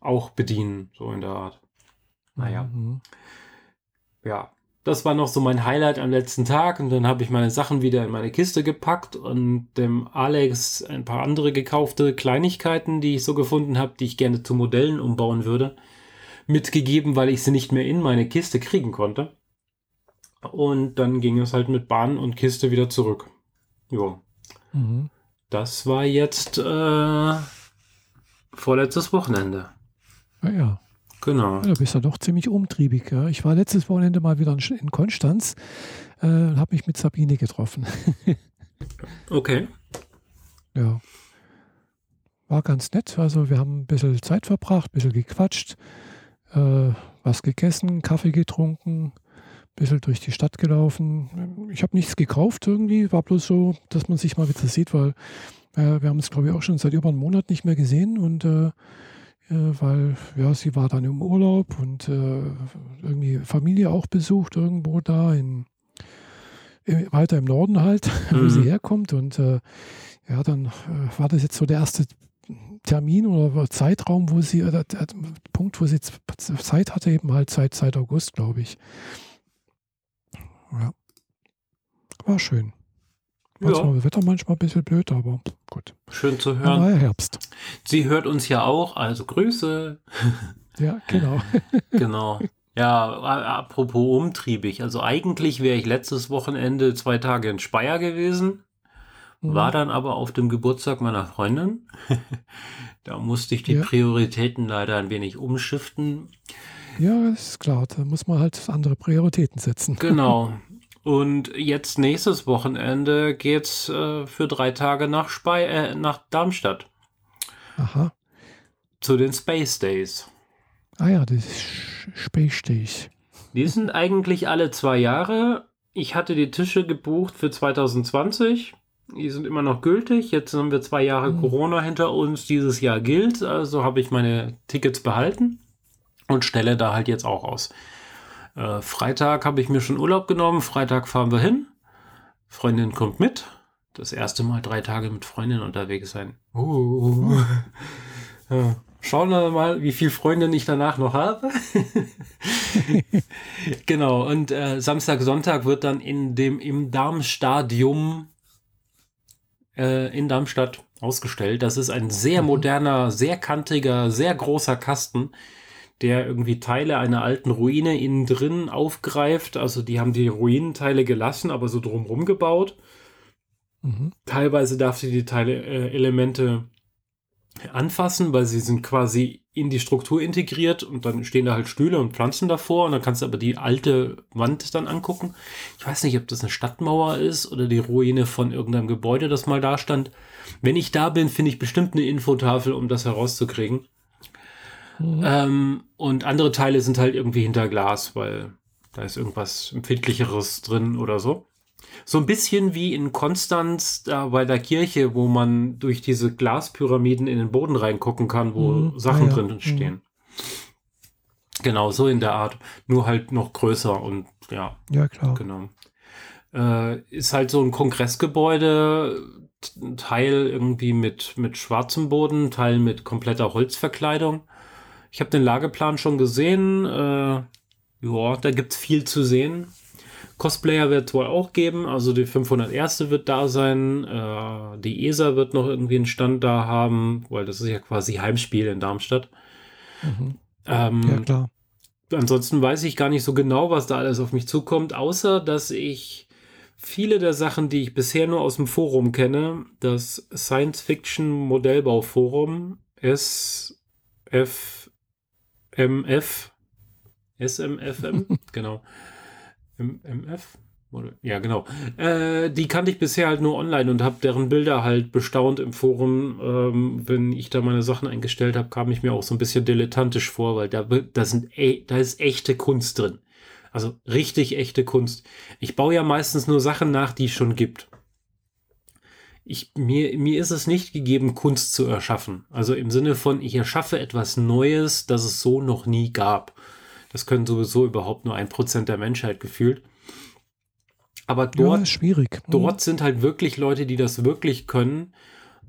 auch bedienen, so in der Art. Naja. Mhm. Ja, das war noch so mein Highlight am letzten Tag und dann habe ich meine Sachen wieder in meine Kiste gepackt und dem Alex ein paar andere gekaufte Kleinigkeiten, die ich so gefunden habe, die ich gerne zu Modellen umbauen würde, mitgegeben, weil ich sie nicht mehr in meine Kiste kriegen konnte. Und dann ging es halt mit Bahn und Kiste wieder zurück. Jo. Mhm. Das war jetzt äh, vorletztes Wochenende. Ah ja. Genau. Ja, du bist ja doch ziemlich umtriebig. Ja. Ich war letztes Wochenende mal wieder in Konstanz äh, und habe mich mit Sabine getroffen. okay. Ja. War ganz nett. Also wir haben ein bisschen Zeit verbracht, ein bisschen gequatscht, äh, was gegessen, Kaffee getrunken, bisschen durch die Stadt gelaufen. Ich habe nichts gekauft irgendwie, war bloß so, dass man sich mal wieder sieht, weil äh, wir haben es, glaube ich, auch schon seit über einem Monat nicht mehr gesehen und äh, weil ja, sie war dann im Urlaub und äh, irgendwie Familie auch besucht irgendwo da in, in weiter im Norden halt, mhm. wo sie herkommt und äh, ja, dann äh, war das jetzt so der erste Termin oder Zeitraum, wo sie, äh, der Punkt, wo sie Zeit hatte, eben halt seit, seit August, glaube ich. Ja. War schön. War ja. zwar Wetter manchmal ein bisschen blöd, aber gut. Schön zu hören. Ja Herbst. Sie hört uns ja auch, also Grüße. Ja, genau. genau. Ja, apropos umtriebig. Also eigentlich wäre ich letztes Wochenende zwei Tage in Speyer gewesen, mhm. war dann aber auf dem Geburtstag meiner Freundin. da musste ich die ja. Prioritäten leider ein wenig umschiften. Ja, ist klar. Da muss man halt andere Prioritäten setzen. Genau. Und jetzt nächstes Wochenende geht's äh, für drei Tage nach, Spei äh, nach Darmstadt. Aha. Zu den Space Days. Ah ja, die Space Days. Die sind eigentlich alle zwei Jahre. Ich hatte die Tische gebucht für 2020. Die sind immer noch gültig. Jetzt haben wir zwei Jahre mhm. Corona hinter uns. Dieses Jahr gilt. Also habe ich meine Tickets behalten und stelle da halt jetzt auch aus. Äh, Freitag habe ich mir schon Urlaub genommen. Freitag fahren wir hin. Freundin kommt mit. Das erste Mal drei Tage mit Freundin unterwegs sein. Uh. ja. Schauen wir mal, wie viele Freundinnen ich danach noch habe. genau, und äh, Samstag, Sonntag wird dann in dem im Darmstadium äh, in Darmstadt ausgestellt. Das ist ein sehr mhm. moderner, sehr kantiger, sehr großer Kasten, der irgendwie Teile einer alten Ruine innen drin aufgreift. Also die haben die Ruinenteile gelassen, aber so drumherum gebaut. Mhm. Teilweise darf sie die Teile, äh, Elemente anfassen, weil sie sind quasi in die Struktur integriert und dann stehen da halt Stühle und Pflanzen davor und dann kannst du aber die alte Wand dann angucken. Ich weiß nicht, ob das eine Stadtmauer ist oder die Ruine von irgendeinem Gebäude, das mal da stand. Wenn ich da bin, finde ich bestimmt eine Infotafel, um das herauszukriegen. Mhm. Ähm, und andere Teile sind halt irgendwie hinter Glas, weil da ist irgendwas Empfindlicheres drin oder so. So ein bisschen wie in Konstanz, da bei der Kirche, wo man durch diese Glaspyramiden in den Boden reingucken kann, wo mhm. Sachen ah, ja. drin mhm. stehen. Mhm. Genau, so in der Art. Nur halt noch größer und ja. Ja, klar. Genau. Äh, ist halt so ein Kongressgebäude, Teil irgendwie mit, mit schwarzem Boden, Teil mit kompletter Holzverkleidung. Ich habe den Lageplan schon gesehen. Äh, ja, da gibt es viel zu sehen. Cosplayer wird es wohl auch geben, also die 501. wird da sein, äh, die ESA wird noch irgendwie einen Stand da haben, weil das ist ja quasi Heimspiel in Darmstadt. Mhm. Ähm, ja, klar. Ansonsten weiß ich gar nicht so genau, was da alles auf mich zukommt, außer dass ich viele der Sachen, die ich bisher nur aus dem Forum kenne, das Science Fiction Modellbau Forum SFMF, SMFM, genau MF? Ja, genau. Äh, die kannte ich bisher halt nur online und habe deren Bilder halt bestaunt im Forum. Ähm, wenn ich da meine Sachen eingestellt habe, kam ich mir auch so ein bisschen dilettantisch vor, weil da, da, sind, da ist echte Kunst drin. Also richtig echte Kunst. Ich baue ja meistens nur Sachen nach, die es schon gibt. Ich, mir, mir ist es nicht gegeben, Kunst zu erschaffen. Also im Sinne von, ich erschaffe etwas Neues, das es so noch nie gab. Das können sowieso überhaupt nur ein Prozent der Menschheit gefühlt. Aber dort, ja. Mhm. dort sind halt wirklich Leute, die das wirklich können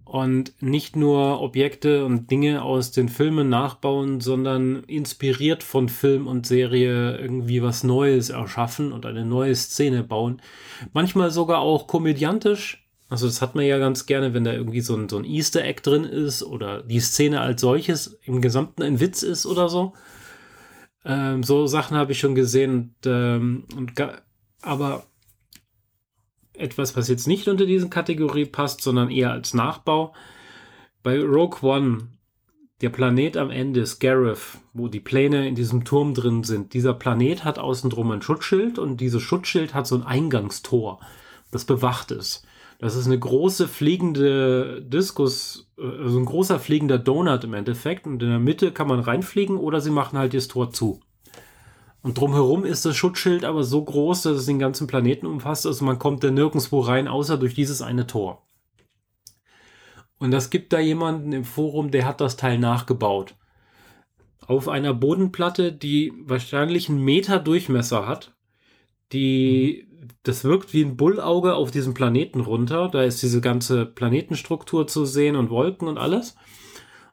und nicht nur Objekte und Dinge aus den Filmen nachbauen, sondern inspiriert von Film und Serie irgendwie was Neues erschaffen und eine neue Szene bauen. Manchmal sogar auch komödiantisch. Also das hat man ja ganz gerne, wenn da irgendwie so ein, so ein Easter Egg drin ist oder die Szene als solches im Gesamten ein Witz ist oder so. Ähm, so Sachen habe ich schon gesehen. Und, ähm, und aber etwas, was jetzt nicht unter diese Kategorie passt, sondern eher als Nachbau. Bei Rogue One, der Planet am Ende, Scarif, wo die Pläne in diesem Turm drin sind, dieser Planet hat außen drum ein Schutzschild und dieses Schutzschild hat so ein Eingangstor, das bewacht ist. Das ist eine große fliegende Diskus, also ein großer fliegender Donut im Endeffekt. Und in der Mitte kann man reinfliegen oder sie machen halt das Tor zu. Und drumherum ist das Schutzschild aber so groß, dass es den ganzen Planeten umfasst. Also man kommt da nirgendwo rein, außer durch dieses eine Tor. Und das gibt da jemanden im Forum, der hat das Teil nachgebaut. Auf einer Bodenplatte, die wahrscheinlich einen Meter Durchmesser hat, die das wirkt wie ein Bullauge auf diesem Planeten runter. Da ist diese ganze Planetenstruktur zu sehen und Wolken und alles.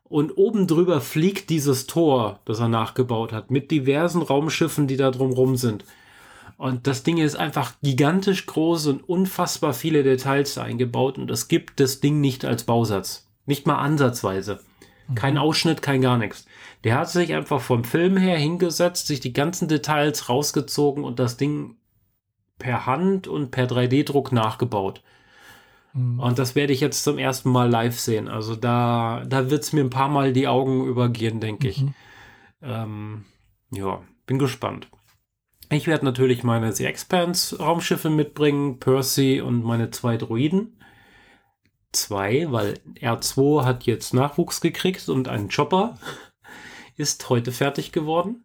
Und oben drüber fliegt dieses Tor, das er nachgebaut hat, mit diversen Raumschiffen, die da drumrum sind. Und das Ding ist einfach gigantisch groß und unfassbar viele Details eingebaut und es gibt das Ding nicht als Bausatz. Nicht mal ansatzweise. Kein mhm. Ausschnitt, kein gar nichts. Der hat sich einfach vom Film her hingesetzt, sich die ganzen Details rausgezogen und das Ding per Hand und per 3D-Druck nachgebaut. Mhm. Und das werde ich jetzt zum ersten Mal live sehen. Also da, da wird es mir ein paar Mal die Augen übergehen, denke ich. Mhm. Ähm, ja, bin gespannt. Ich werde natürlich meine The Expanse Raumschiffe mitbringen, Percy und meine zwei Droiden. Zwei, weil R2 hat jetzt Nachwuchs gekriegt und ein Chopper ist heute fertig geworden.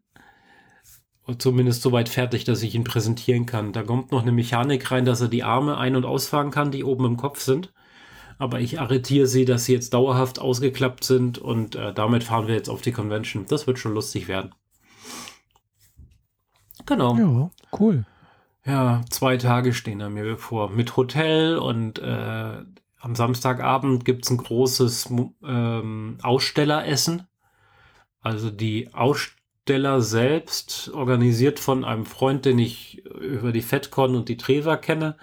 Zumindest so weit fertig, dass ich ihn präsentieren kann. Da kommt noch eine Mechanik rein, dass er die Arme ein- und ausfahren kann, die oben im Kopf sind. Aber ich arretiere sie, dass sie jetzt dauerhaft ausgeklappt sind und äh, damit fahren wir jetzt auf die Convention. Das wird schon lustig werden. Genau. Ja, cool. Ja, zwei Tage stehen da mir bevor. Mit Hotel und äh, am Samstagabend gibt es ein großes ähm, Ausstelleressen. Also die Aussteller selbst, organisiert von einem Freund, den ich über die FedCon und die Treva kenne,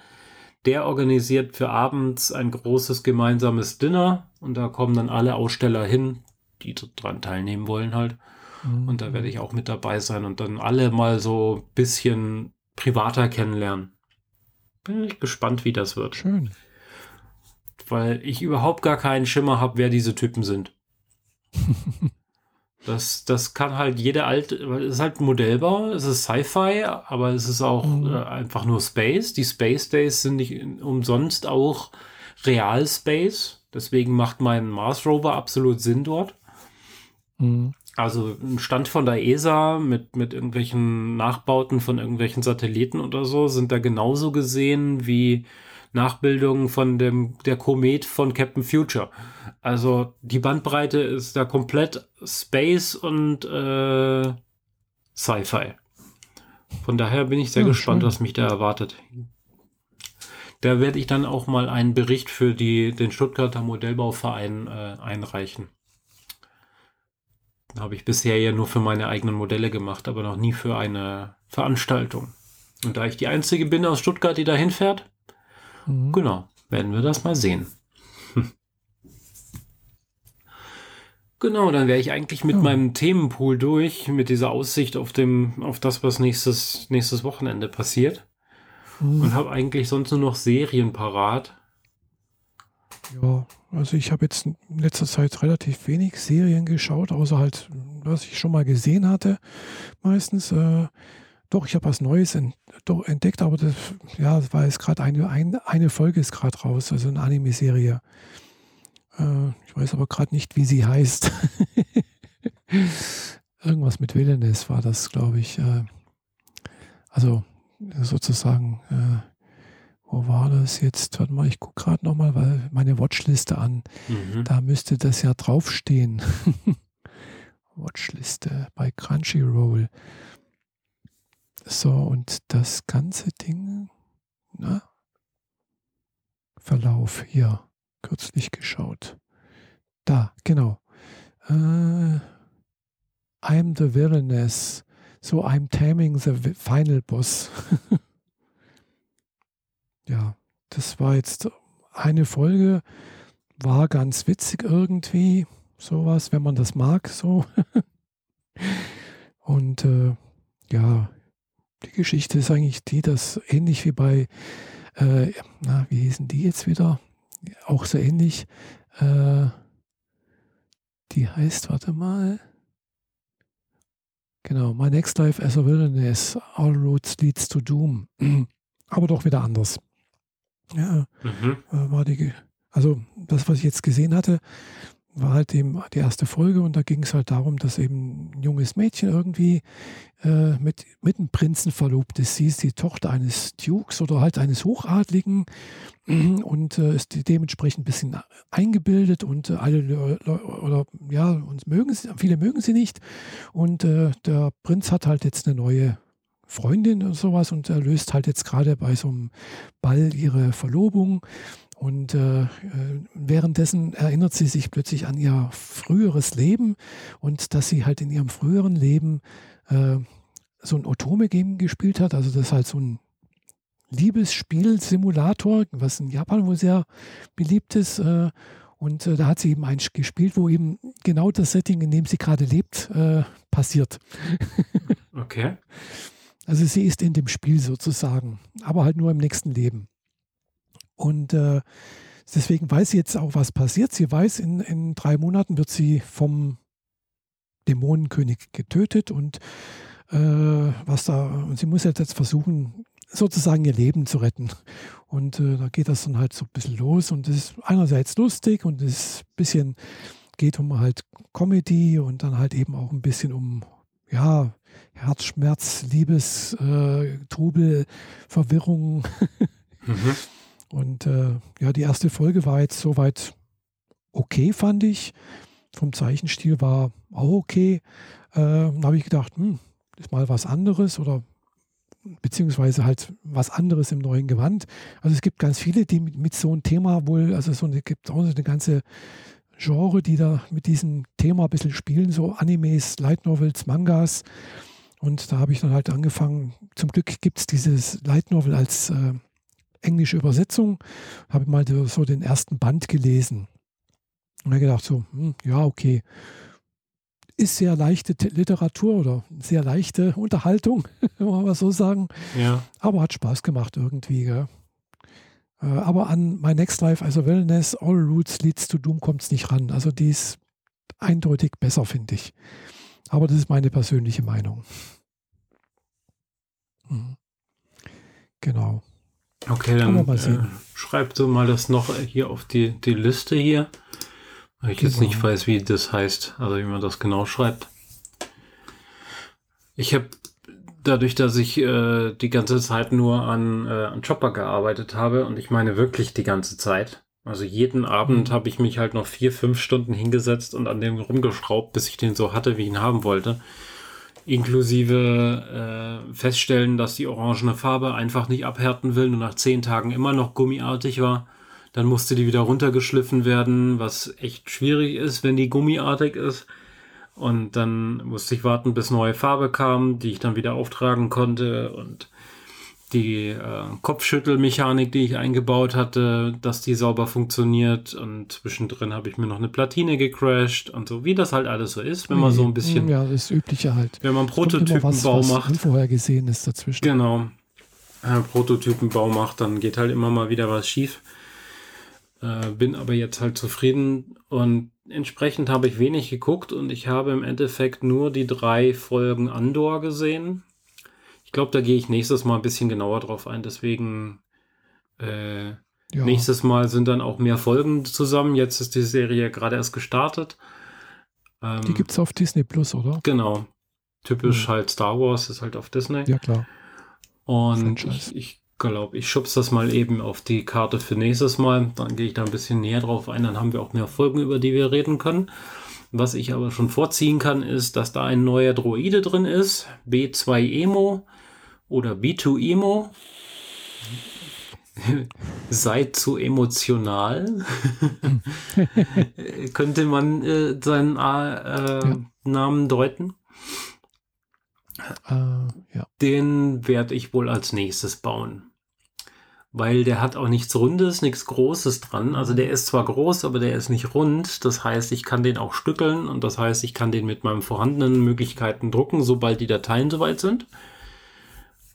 der organisiert für abends ein großes gemeinsames Dinner und da kommen dann alle Aussteller hin, die dran teilnehmen wollen halt. Mhm. Und da werde ich auch mit dabei sein und dann alle mal so ein bisschen privater kennenlernen. Bin ich gespannt, wie das wird. Schön. Weil ich überhaupt gar keinen Schimmer habe, wer diese Typen sind. das, das kann halt jeder alte, es ist halt Modellbau, es ist Sci-Fi, aber es ist auch mhm. äh, einfach nur Space. Die Space Days sind nicht umsonst auch Real Space. Deswegen macht mein Mars Rover absolut Sinn dort. Mhm. Also ein Stand von der ESA mit, mit irgendwelchen Nachbauten von irgendwelchen Satelliten oder so sind da genauso gesehen wie Nachbildungen von dem, der Komet von Captain Future. Also die Bandbreite ist da komplett Space und äh, Sci-Fi. Von daher bin ich sehr ja, gespannt, schön. was mich da erwartet. Da werde ich dann auch mal einen Bericht für die, den Stuttgarter Modellbauverein äh, einreichen. Habe ich bisher ja nur für meine eigenen Modelle gemacht, aber noch nie für eine Veranstaltung. Und da ich die Einzige bin aus Stuttgart, die da hinfährt, mhm. genau, werden wir das mal sehen. Genau, dann wäre ich eigentlich mit ja. meinem Themenpool durch, mit dieser Aussicht auf, dem, auf das, was nächstes, nächstes Wochenende passiert. Mhm. Und habe eigentlich sonst nur noch Serien parat. Ja, also ich habe jetzt in letzter Zeit relativ wenig Serien geschaut, außer halt, was ich schon mal gesehen hatte, meistens. Äh, doch, ich habe was Neues ent doch, entdeckt, aber das, ja, das war jetzt gerade eine, ein, eine Folge ist gerade raus, also eine Anime-Serie. Äh, ich weiß aber gerade nicht, wie sie heißt. Irgendwas mit Villainess war das, glaube ich. Äh, also sozusagen äh, wo war das jetzt? Warte mal, ich gucke gerade nochmal, weil meine Watchliste an. Mhm. Da müsste das ja draufstehen. Watchliste bei Crunchyroll. So, und das ganze Ding, na? Verlauf hier, kürzlich geschaut. Da, genau. Äh, I'm the villainess. So I'm taming the final boss. ja, das war jetzt eine Folge, war ganz witzig irgendwie, sowas, wenn man das mag, so. Und äh, ja, die Geschichte ist eigentlich die, dass ähnlich wie bei, äh, na, wie hießen die jetzt wieder? Auch so ähnlich. Äh, die heißt, warte mal. Genau, My Next Life as a Wilderness, All Roads Leads to Doom. Aber doch wieder anders. Ja, mhm. Äh, war die, also das, was ich jetzt gesehen hatte, war halt eben die erste Folge und da ging es halt darum, dass eben ein junges Mädchen irgendwie äh, mit, mit einem Prinzen verlobt ist. Sie ist die Tochter eines Dukes oder halt eines Hochadligen und äh, ist dementsprechend ein bisschen eingebildet und äh, alle oder ja, und mögen sie, viele mögen sie nicht. Und äh, der Prinz hat halt jetzt eine neue Freundin und sowas und er löst halt jetzt gerade bei so einem Ball ihre Verlobung. Und äh, äh, währenddessen erinnert sie sich plötzlich an ihr früheres Leben und dass sie halt in ihrem früheren Leben äh, so ein Otome-Game gespielt hat. Also das ist halt so ein Liebesspiel-Simulator, was in Japan wohl sehr beliebt ist. Äh, und äh, da hat sie eben eins gespielt, wo eben genau das Setting, in dem sie gerade lebt, äh, passiert. Okay. Also sie ist in dem Spiel sozusagen, aber halt nur im nächsten Leben. Und äh, deswegen weiß sie jetzt auch, was passiert. Sie weiß, in, in drei Monaten wird sie vom Dämonenkönig getötet und äh, was da, und sie muss jetzt versuchen, sozusagen ihr Leben zu retten. Und äh, da geht das dann halt so ein bisschen los und es ist einerseits lustig und es ist ein bisschen geht um halt Comedy und dann halt eben auch ein bisschen um, ja, Herzschmerz, Liebes, äh, Trubel, Verwirrung. mhm. Und äh, ja, die erste Folge war jetzt soweit okay, fand ich. Vom Zeichenstil war auch okay. Äh, habe ich gedacht, hm, ist mal was anderes oder beziehungsweise halt was anderes im neuen Gewand. Also es gibt ganz viele, die mit, mit so einem Thema wohl, also so eine, gibt auch eine ganze Genre, die da mit diesem Thema ein bisschen spielen, so Animes, Light Novels, Mangas. Und da habe ich dann halt angefangen, zum Glück gibt es dieses Light Novel als äh, englische Übersetzung, habe mal so den ersten Band gelesen. Und habe gedacht so, hm, ja, okay, ist sehr leichte Literatur oder sehr leichte Unterhaltung, wenn man mal so sagen. Ja. Aber hat Spaß gemacht irgendwie. Gell? Äh, aber an My Next Life, also Wellness, All Roots Leads to Doom kommt es nicht ran. Also die ist eindeutig besser, finde ich. Aber das ist meine persönliche Meinung. Mhm. Genau. Okay, dann äh, schreib du mal das noch hier auf die, die Liste hier. Weil ich genau. jetzt nicht weiß, wie das heißt, also wie man das genau schreibt. Ich habe dadurch, dass ich äh, die ganze Zeit nur an, äh, an Chopper gearbeitet habe und ich meine wirklich die ganze Zeit. Also jeden Abend mhm. habe ich mich halt noch vier, fünf Stunden hingesetzt und an dem rumgeschraubt, bis ich den so hatte, wie ich ihn haben wollte. Inklusive äh, feststellen, dass die orangene Farbe einfach nicht abhärten will und nach zehn Tagen immer noch gummiartig war. Dann musste die wieder runtergeschliffen werden, was echt schwierig ist, wenn die gummiartig ist. Und dann musste ich warten, bis neue Farbe kam, die ich dann wieder auftragen konnte. Und die äh, Kopfschüttelmechanik, die ich eingebaut hatte, dass die sauber funktioniert. Und zwischendrin habe ich mir noch eine Platine gecrashed und so, wie das halt alles so ist, wenn man so ein bisschen. Ja, das Übliche halt. Wenn man Prototypenbau was, macht. Vorher gesehen ist dazwischen. Genau. Äh, Prototypenbau macht, dann geht halt immer mal wieder was schief. Äh, bin aber jetzt halt zufrieden und entsprechend habe ich wenig geguckt und ich habe im Endeffekt nur die drei Folgen Andor gesehen. Ich glaube, da gehe ich nächstes Mal ein bisschen genauer drauf ein. Deswegen äh, ja. nächstes Mal sind dann auch mehr Folgen zusammen. Jetzt ist die Serie gerade erst gestartet. Ähm, die gibt es auf Disney Plus, oder? Genau. Typisch hm. halt Star Wars ist halt auf Disney. Ja, klar. Und ich, ich glaube, ich schub's das mal eben auf die Karte für nächstes Mal. Dann gehe ich da ein bisschen näher drauf ein. Dann haben wir auch mehr Folgen, über die wir reden können. Was ich aber schon vorziehen kann, ist, dass da ein neuer Droide drin ist. B2Emo oder B2Emo. Seid zu emotional. Könnte man äh, seinen äh, ja. Namen deuten. Äh, ja. Den werde ich wohl als nächstes bauen. Weil der hat auch nichts Rundes, nichts Großes dran. Also der ist zwar groß, aber der ist nicht rund. Das heißt, ich kann den auch stückeln und das heißt, ich kann den mit meinen vorhandenen Möglichkeiten drucken, sobald die Dateien soweit sind.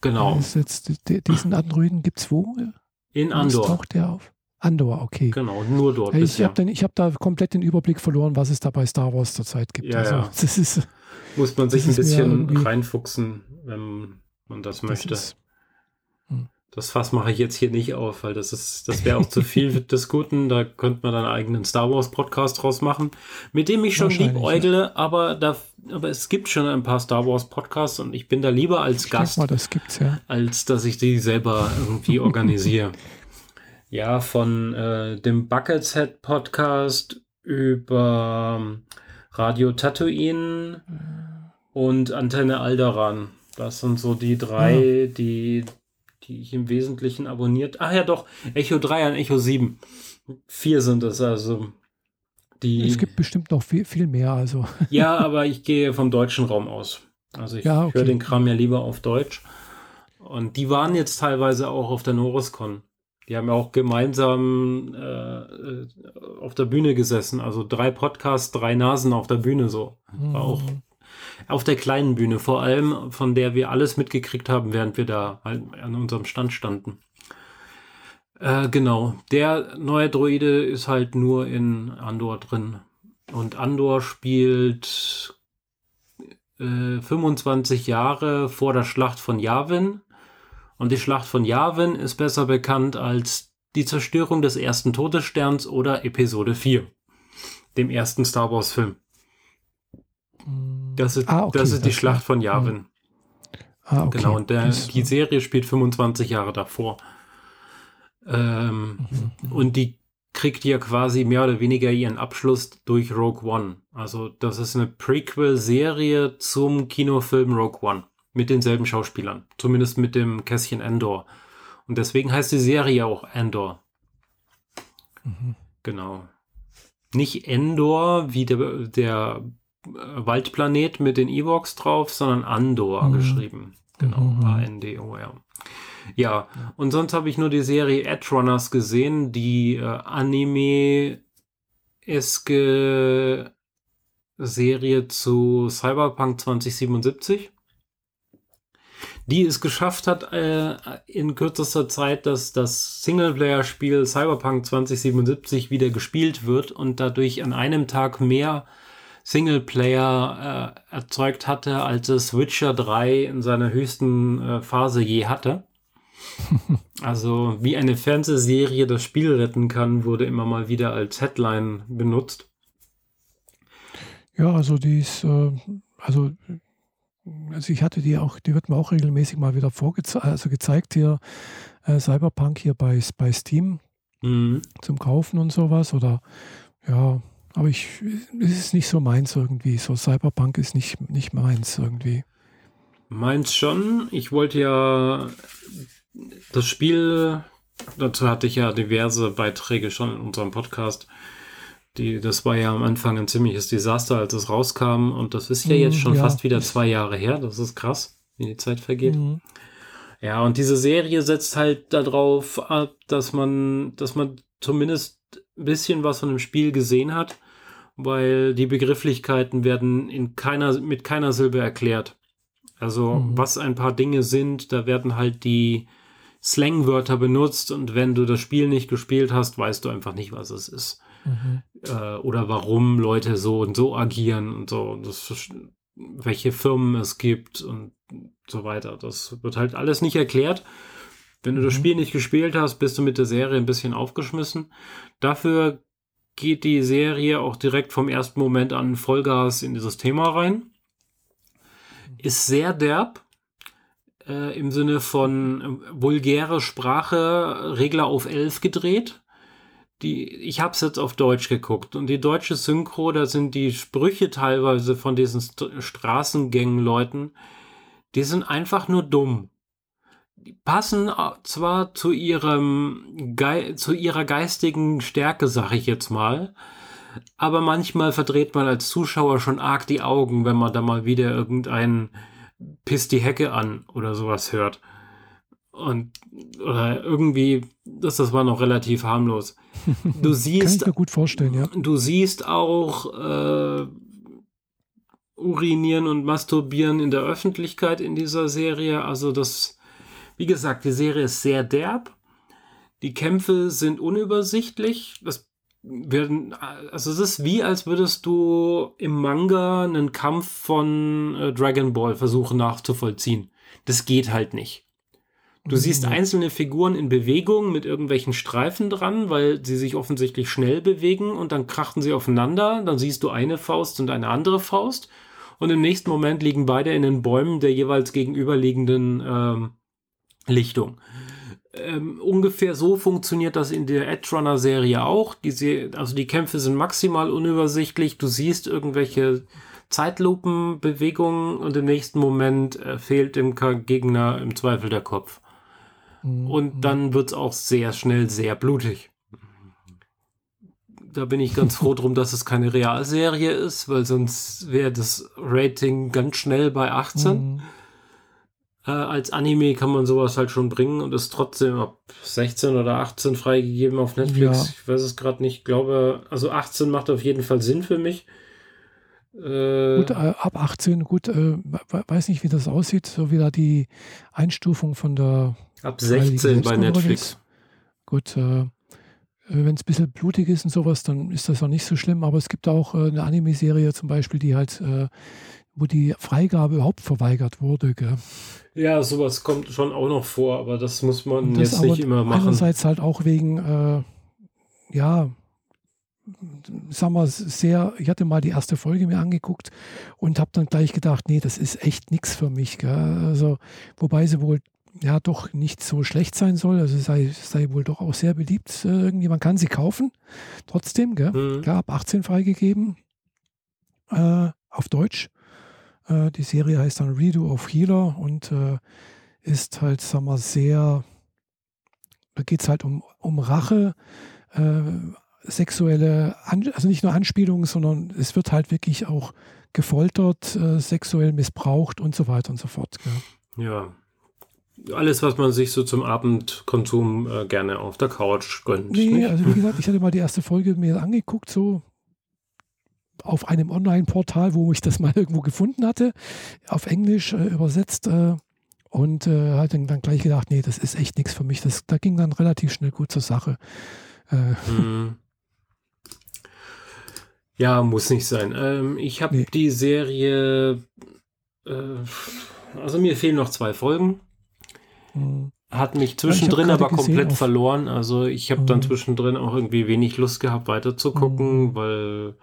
Genau. Jetzt, diesen Androiden gibt es wo? In Andor. taucht der auf? Andor, okay. Genau, nur dort. Ich habe hab da komplett den Überblick verloren, was es da bei Star Wars zurzeit gibt. Ja, also, ja. Das ist, Muss man sich ein bisschen reinfuchsen, wenn man das möchte. Das, ist, hm. Das Fass mache ich jetzt hier nicht auf, weil das ist, das wäre auch zu viel des Guten. Da könnte man dann einen eigenen Star Wars Podcast draus machen, mit dem ich schon liebäugle, ja. aber da, aber es gibt schon ein paar Star Wars Podcasts und ich bin da lieber als ich Gast, mal, das ja. als dass ich die selber irgendwie organisiere. Ja, von äh, dem Bucketshead Podcast über ähm, Radio Tatooine und Antenne Alderan. Das sind so die drei, ja. die, die ich im Wesentlichen abonniert. Ach ja, doch, Echo 3 und Echo 7. Vier sind es also. Die, es gibt bestimmt noch viel, viel mehr. Also. Ja, aber ich gehe vom deutschen Raum aus. Also ich ja, okay. höre den Kram ja lieber auf Deutsch. Und die waren jetzt teilweise auch auf der Norriscon. Die haben ja auch gemeinsam äh, auf der Bühne gesessen. Also drei Podcasts, drei Nasen auf der Bühne so. War auch mhm. Auf der kleinen Bühne vor allem, von der wir alles mitgekriegt haben, während wir da halt an unserem Stand standen. Äh, genau. Der neue Droide ist halt nur in Andor drin. Und Andor spielt äh, 25 Jahre vor der Schlacht von Yavin und die Schlacht von Yavin ist besser bekannt als die Zerstörung des ersten Todessterns oder Episode 4, dem ersten Star Wars Film. Das ist, ah, okay, das ist die das Schlacht von Yavin. Ah, okay. Genau, und der, die Serie spielt 25 Jahre davor. Ähm, mhm. Und die kriegt ja quasi mehr oder weniger ihren Abschluss durch Rogue One. Also das ist eine Prequel-Serie zum Kinofilm Rogue One mit denselben Schauspielern, zumindest mit dem Kästchen Endor. Und deswegen heißt die Serie auch Endor. Mhm. Genau. Nicht Endor wie der, der Waldplanet mit den Evox drauf, sondern Andor mhm. geschrieben. Genau, mhm. A-N-D-O-R. Ja, und sonst habe ich nur die Serie Edge Runners gesehen, die äh, Anime-eske Serie zu Cyberpunk 2077 die es geschafft hat, äh, in kürzester Zeit, dass das Singleplayer-Spiel Cyberpunk 2077 wieder gespielt wird und dadurch an einem Tag mehr Singleplayer äh, erzeugt hatte, als es Witcher 3 in seiner höchsten äh, Phase je hatte. also wie eine Fernsehserie das Spiel retten kann, wurde immer mal wieder als Headline benutzt. Ja, also die ist, äh, also also ich hatte die auch, die wird mir auch regelmäßig mal wieder vorgezeigt, also gezeigt hier, äh, Cyberpunk hier bei, bei Steam mhm. zum Kaufen und sowas. Oder ja, aber ich, es ist nicht so meins irgendwie. So Cyberpunk ist nicht, nicht meins irgendwie. Meins schon. Ich wollte ja das Spiel, dazu hatte ich ja diverse Beiträge schon in unserem Podcast die, das war ja am Anfang ein ziemliches Desaster, als es rauskam. Und das ist ja jetzt mhm, schon ja. fast wieder zwei Jahre her. Das ist krass, wie die Zeit vergeht. Mhm. Ja, und diese Serie setzt halt darauf ab, dass man, dass man zumindest bisschen was von dem Spiel gesehen hat, weil die Begrifflichkeiten werden in keiner, mit keiner Silbe erklärt. Also, mhm. was ein paar Dinge sind, da werden halt die Slangwörter benutzt und wenn du das Spiel nicht gespielt hast, weißt du einfach nicht, was es ist mhm. äh, oder warum Leute so und so agieren und so, das, welche Firmen es gibt und so weiter. Das wird halt alles nicht erklärt. Wenn du das mhm. Spiel nicht gespielt hast, bist du mit der Serie ein bisschen aufgeschmissen. Dafür geht die Serie auch direkt vom ersten Moment an Vollgas in dieses Thema rein. Ist sehr derb, äh, im Sinne von äh, vulgäre Sprache, Regler auf 11 gedreht die, ich habe es jetzt auf Deutsch geguckt und die deutsche Synchro, da sind die Sprüche teilweise von diesen St Straßengängen-Leuten, die sind einfach nur dumm. Die passen zwar zu ihrem Ge zu ihrer geistigen Stärke, sag ich jetzt mal, aber manchmal verdreht man als Zuschauer schon arg die Augen, wenn man da mal wieder irgendeinen Piss die Hecke an oder sowas hört. Und oder irgendwie, das, das war noch relativ harmlos. Du siehst. Kann ich mir gut vorstellen, ja. Du siehst auch äh, Urinieren und Masturbieren in der Öffentlichkeit in dieser Serie. Also das, wie gesagt, die Serie ist sehr derb. Die Kämpfe sind unübersichtlich. Das werden, also es ist wie, als würdest du im Manga einen Kampf von äh, Dragon Ball versuchen nachzuvollziehen. Das geht halt nicht. Du siehst einzelne Figuren in Bewegung mit irgendwelchen Streifen dran, weil sie sich offensichtlich schnell bewegen und dann krachten sie aufeinander. Dann siehst du eine Faust und eine andere Faust. Und im nächsten Moment liegen beide in den Bäumen der jeweils gegenüberliegenden ähm, Lichtung. Ähm, ungefähr so funktioniert das in der Edge Runner Serie auch. Die, also die Kämpfe sind maximal unübersichtlich. Du siehst irgendwelche Zeitlupenbewegungen und im nächsten Moment äh, fehlt dem Gegner im Zweifel der Kopf. Und mhm. dann wird es auch sehr schnell sehr blutig. Da bin ich ganz froh drum, dass es keine Realserie ist, weil sonst wäre das Rating ganz schnell bei 18. Mhm. Äh, als Anime kann man sowas halt schon bringen und ist trotzdem ab 16 oder 18 freigegeben auf Netflix. Ja. Ich weiß es gerade nicht. Ich glaube, also 18 macht auf jeden Fall Sinn für mich. Äh, gut, äh, ab 18, gut, äh, weiß nicht, wie das aussieht, so wie da die Einstufung von der Ab 16 bei Netflix. Gut, äh, wenn es ein bisschen blutig ist und sowas, dann ist das auch nicht so schlimm. Aber es gibt auch äh, eine Anime-Serie zum Beispiel, die halt, äh, wo die Freigabe überhaupt verweigert wurde. Gell? Ja, sowas kommt schon auch noch vor, aber das muss man das jetzt nicht immer machen. Einerseits halt auch wegen, äh, ja, sagen wir, sehr, ich hatte mal die erste Folge mir angeguckt und habe dann gleich gedacht, nee, das ist echt nichts für mich. Gell? Also, wobei sie wohl ja doch nicht so schlecht sein soll. Also sei, sei wohl doch auch sehr beliebt. Äh, irgendwie, man kann sie kaufen. Trotzdem, gell? Mhm. Klar, ab 18 freigegeben. Äh, auf Deutsch. Äh, die Serie heißt dann Redo of Healer und äh, ist halt, sagen wir, sehr, da geht es halt um, um Rache, äh, sexuelle, An also nicht nur Anspielungen, sondern es wird halt wirklich auch gefoltert, äh, sexuell missbraucht und so weiter und so fort. Gell? Ja, alles, was man sich so zum Abendkonsum äh, gerne auf der Couch gönnt. Nee, nicht? also wie gesagt, ich hatte mal die erste Folge mir angeguckt, so auf einem Online-Portal, wo ich das mal irgendwo gefunden hatte, auf Englisch äh, übersetzt äh, und äh, hatte dann gleich gedacht, nee, das ist echt nichts für mich. Das, da ging dann relativ schnell gut zur Sache. Mhm. Ja, muss nicht sein. Ähm, ich habe nee. die Serie, äh, also mir fehlen noch zwei Folgen. Mhm. Hat mich zwischendrin aber komplett verloren. Also ich habe mhm. dann zwischendrin auch irgendwie wenig Lust gehabt, weiterzugucken, mhm. weil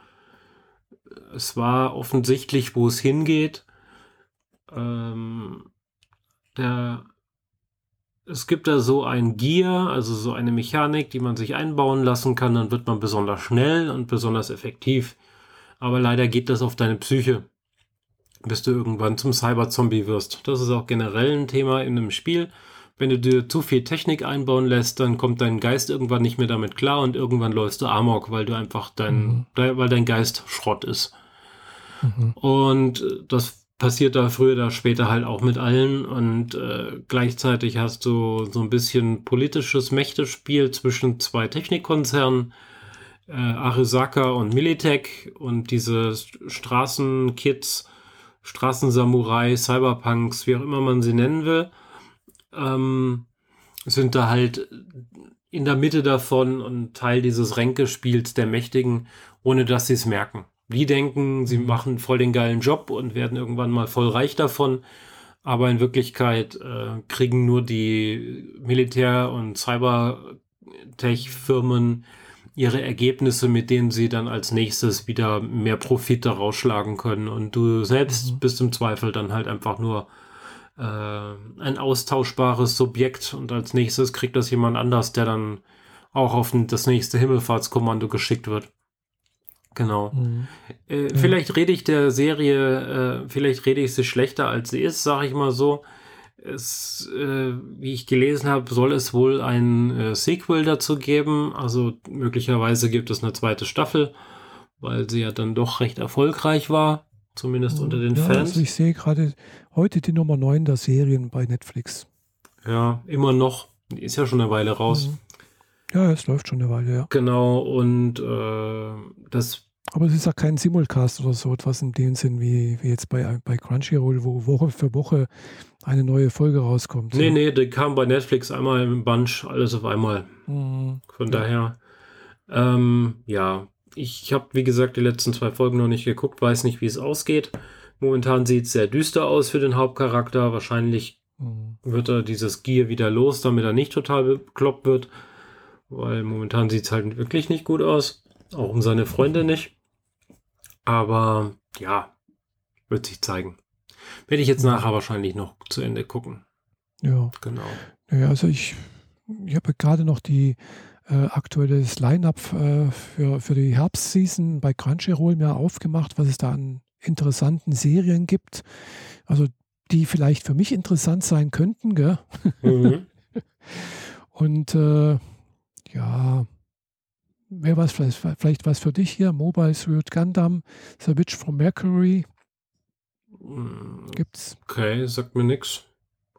es war offensichtlich, wo es hingeht. Ähm, der, es gibt da so ein Gear, also so eine Mechanik, die man sich einbauen lassen kann. Dann wird man besonders schnell und besonders effektiv. Aber leider geht das auf deine Psyche bis du irgendwann zum Cyber-Zombie wirst. Das ist auch generell ein Thema in einem Spiel. Wenn du dir zu viel Technik einbauen lässt, dann kommt dein Geist irgendwann nicht mehr damit klar und irgendwann läufst du Amok, weil du einfach dein, mhm. weil dein Geist Schrott ist. Mhm. Und das passiert da früher oder später halt auch mit allen und äh, gleichzeitig hast du so ein bisschen politisches Mächtespiel zwischen zwei Technikkonzernen, äh, Arisaka und Militech und diese Straßenkids Straßensamurai, Cyberpunks, wie auch immer man sie nennen will, ähm, sind da halt in der Mitte davon und Teil dieses Ränkespiels der Mächtigen, ohne dass sie es merken. Die denken, sie mhm. machen voll den geilen Job und werden irgendwann mal voll reich davon, aber in Wirklichkeit äh, kriegen nur die Militär- und Cybertech-Firmen ihre Ergebnisse, mit denen sie dann als nächstes wieder mehr Profit daraus schlagen können. Und du selbst mhm. bist im Zweifel dann halt einfach nur äh, ein austauschbares Subjekt und als nächstes kriegt das jemand anders, der dann auch auf das nächste Himmelfahrtskommando geschickt wird. Genau. Mhm. Äh. Vielleicht rede ich der Serie, äh, vielleicht rede ich sie schlechter als sie ist, sage ich mal so es, äh, wie ich gelesen habe, soll es wohl ein äh, Sequel dazu geben. Also möglicherweise gibt es eine zweite Staffel, weil sie ja dann doch recht erfolgreich war, zumindest unter den ja, Fans. Also ich sehe gerade heute die Nummer 9 der Serien bei Netflix. Ja, immer noch. Die ist ja schon eine Weile raus. Mhm. Ja, es läuft schon eine Weile, ja. Genau, und äh, das aber es ist ja kein Simulcast oder so etwas in dem Sinn wie, wie jetzt bei, bei Crunchyroll, wo Woche für Woche eine neue Folge rauskommt. Nee, so. nee, die kam bei Netflix einmal im Bunch, alles auf einmal. Mhm. Von daher, ähm, ja, ich habe, wie gesagt, die letzten zwei Folgen noch nicht geguckt, weiß nicht, wie es ausgeht. Momentan sieht es sehr düster aus für den Hauptcharakter. Wahrscheinlich mhm. wird er dieses Gear wieder los, damit er nicht total bekloppt wird. Weil momentan sieht es halt wirklich nicht gut aus. Auch um seine Freunde nicht. Aber ja, wird sich zeigen. Werde ich jetzt nachher wahrscheinlich noch zu Ende gucken. Ja. Genau. Naja, also ich, ich habe gerade noch die äh, aktuelles Line-Up äh, für, für die Herbstseason bei Crunchyroll mir aufgemacht, was es da an interessanten Serien gibt. Also die vielleicht für mich interessant sein könnten, gell? Mhm. Und äh, ja, wäre was vielleicht, vielleicht was für dich hier. Mobile Suit Gundam, The Witch from Mercury. Gibt's. Okay, sagt mir nichts.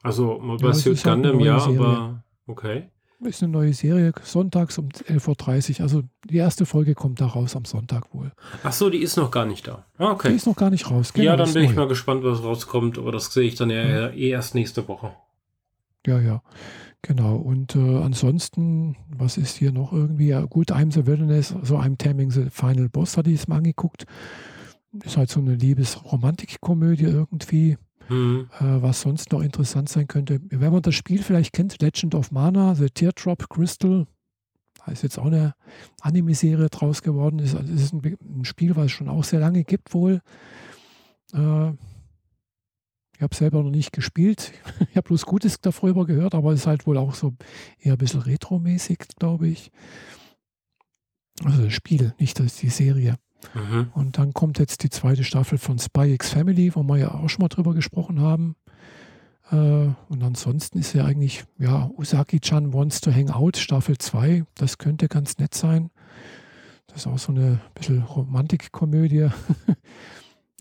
Also Mobile ja, Suit halt Gundam, ja, Serie. aber okay. Ist eine neue Serie, sonntags um 11.30 Uhr. Also die erste Folge kommt da raus am Sonntag wohl. Ach so, die ist noch gar nicht da. Ah, okay. Die ist noch gar nicht raus. Genau, ja, dann bin neu. ich mal gespannt, was rauskommt, aber das sehe ich dann ja, ja. eh erst nächste Woche. Ja, ja. Genau, und äh, ansonsten, was ist hier noch irgendwie? Ja, gut, I'm the Wilderness, so I'm Taming the Final Boss, hatte ich es mal angeguckt. Ist halt so eine Liebes-Romantik-Komödie irgendwie. Mhm. Äh, was sonst noch interessant sein könnte. Wenn man das Spiel vielleicht kennt, Legend of Mana, The Teardrop Crystal, Da ist jetzt auch eine Anime-Serie draus geworden. Es ist ein, ein, Spiel, was es schon auch sehr lange gibt wohl. Äh, ich habe selber noch nicht gespielt. Ich habe bloß Gutes darüber gehört, aber es ist halt wohl auch so eher ein bisschen retromäßig, glaube ich. Also das Spiel, nicht das, die Serie. Mhm. Und dann kommt jetzt die zweite Staffel von Spy X Family, wo wir ja auch schon mal drüber gesprochen haben. Äh, und ansonsten ist ja eigentlich, ja, Usagi-chan Wants to Hang Out, Staffel 2. Das könnte ganz nett sein. Das ist auch so eine bisschen Romantikkomödie.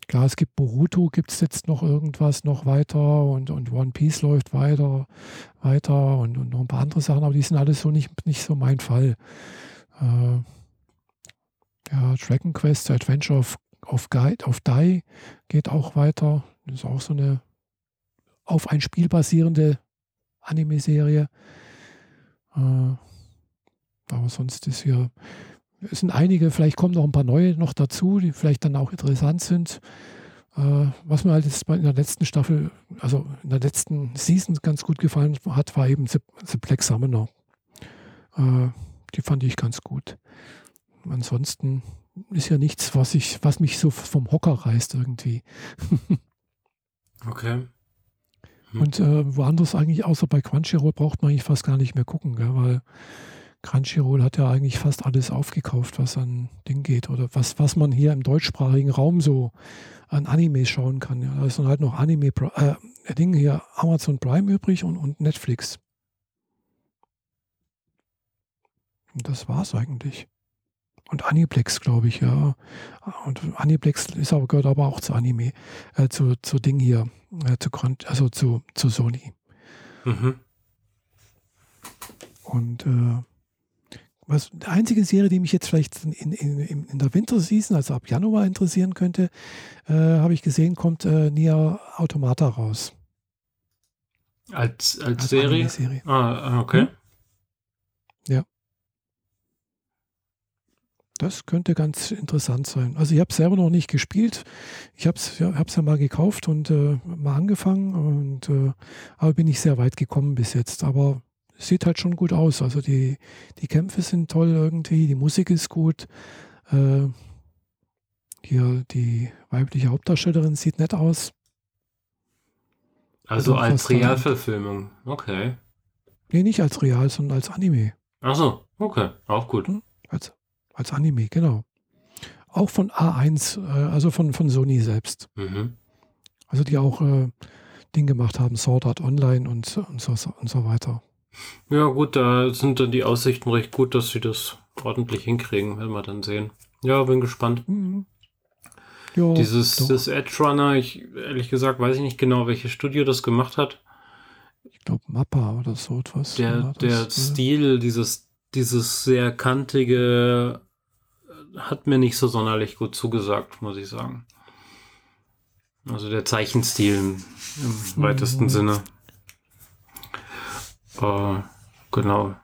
Klar, es gibt Boruto, gibt es jetzt noch irgendwas noch weiter und, und One Piece läuft weiter, weiter und, und noch ein paar andere Sachen, aber die sind alles so nicht, nicht so mein Fall. Äh, ja, Dragon Quest, Adventure of, of Guide, of Die geht auch weiter. Das ist auch so eine auf ein Spiel basierende Anime-Serie. Äh, aber sonst ist hier, es sind einige, vielleicht kommen noch ein paar neue noch dazu, die vielleicht dann auch interessant sind. Äh, was mir halt jetzt in der letzten Staffel, also in der letzten Season ganz gut gefallen hat, war eben The, The Black Summoner. Äh, die fand ich ganz gut. Ansonsten ist ja nichts, was ich, was mich so vom Hocker reißt irgendwie. okay. Hm. Und äh, woanders eigentlich, außer bei Crunchyroll, braucht man eigentlich fast gar nicht mehr gucken, gell? weil Crunchyroll hat ja eigentlich fast alles aufgekauft, was an Ding geht oder was, was man hier im deutschsprachigen Raum so an Anime schauen kann. Ja. Da ist dann halt noch Anime, äh, Ding hier, Amazon Prime übrig und, und Netflix. Und das war's eigentlich. Und Aniplex, glaube ich, ja. Und Aniplex ist aber, gehört aber auch zu Anime, äh, zu, zu Ding hier, äh, zu also zu, zu Sony. Mhm. Und äh, was die einzige Serie, die mich jetzt vielleicht in, in, in, der Winterseason, also ab Januar interessieren könnte, äh, habe ich gesehen, kommt äh, Nia Automata raus. Als, als, als Serie? Serie? Ah, okay. Hm? Ja. Das könnte ganz interessant sein. Also ich habe es selber noch nicht gespielt. Ich habe es ja, ja mal gekauft und äh, mal angefangen. Und, äh, aber bin ich sehr weit gekommen bis jetzt. Aber sieht halt schon gut aus. Also die, die Kämpfe sind toll irgendwie, die Musik ist gut. Äh, hier die weibliche Hauptdarstellerin sieht nett aus. Also, also als Realverfilmung, okay. Nee, nicht als Real, sondern als Anime. Ach so, okay, auch gut. Hm? Als, als Anime, genau. Auch von A1, äh, also von, von Sony selbst. Mhm. Also die auch äh, Ding gemacht haben, Sword Art Online und, und, so, und so weiter. Ja gut, da sind dann die Aussichten recht gut, dass sie das ordentlich hinkriegen, werden wir dann sehen. Ja, bin gespannt. Mhm. Ja, Dieses das Edge Runner, ich ehrlich gesagt weiß ich nicht genau, welches Studio das gemacht hat. Ich glaube Mappa oder so etwas. Der, der das, äh, Stil, dieses, dieses sehr kantige hat mir nicht so sonderlich gut zugesagt, muss ich sagen. Also der Zeichenstil im, im weitesten mhm. Sinne. Äh, genau.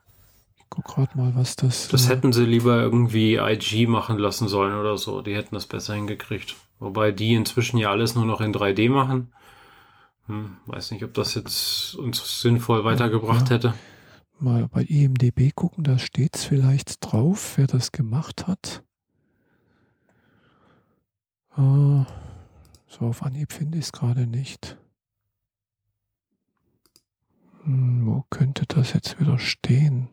Ich guck gerade mal, was das. Das äh, hätten sie lieber irgendwie IG machen lassen sollen oder so. Die hätten das besser hingekriegt. Wobei die inzwischen ja alles nur noch in 3D machen. Hm, weiß nicht, ob das jetzt uns sinnvoll weitergebracht ja. hätte. Mal bei IMDB gucken, da steht es vielleicht drauf, wer das gemacht hat. Äh, so auf Anhieb finde ich es gerade nicht. Hm, wo könnte das jetzt wieder stehen?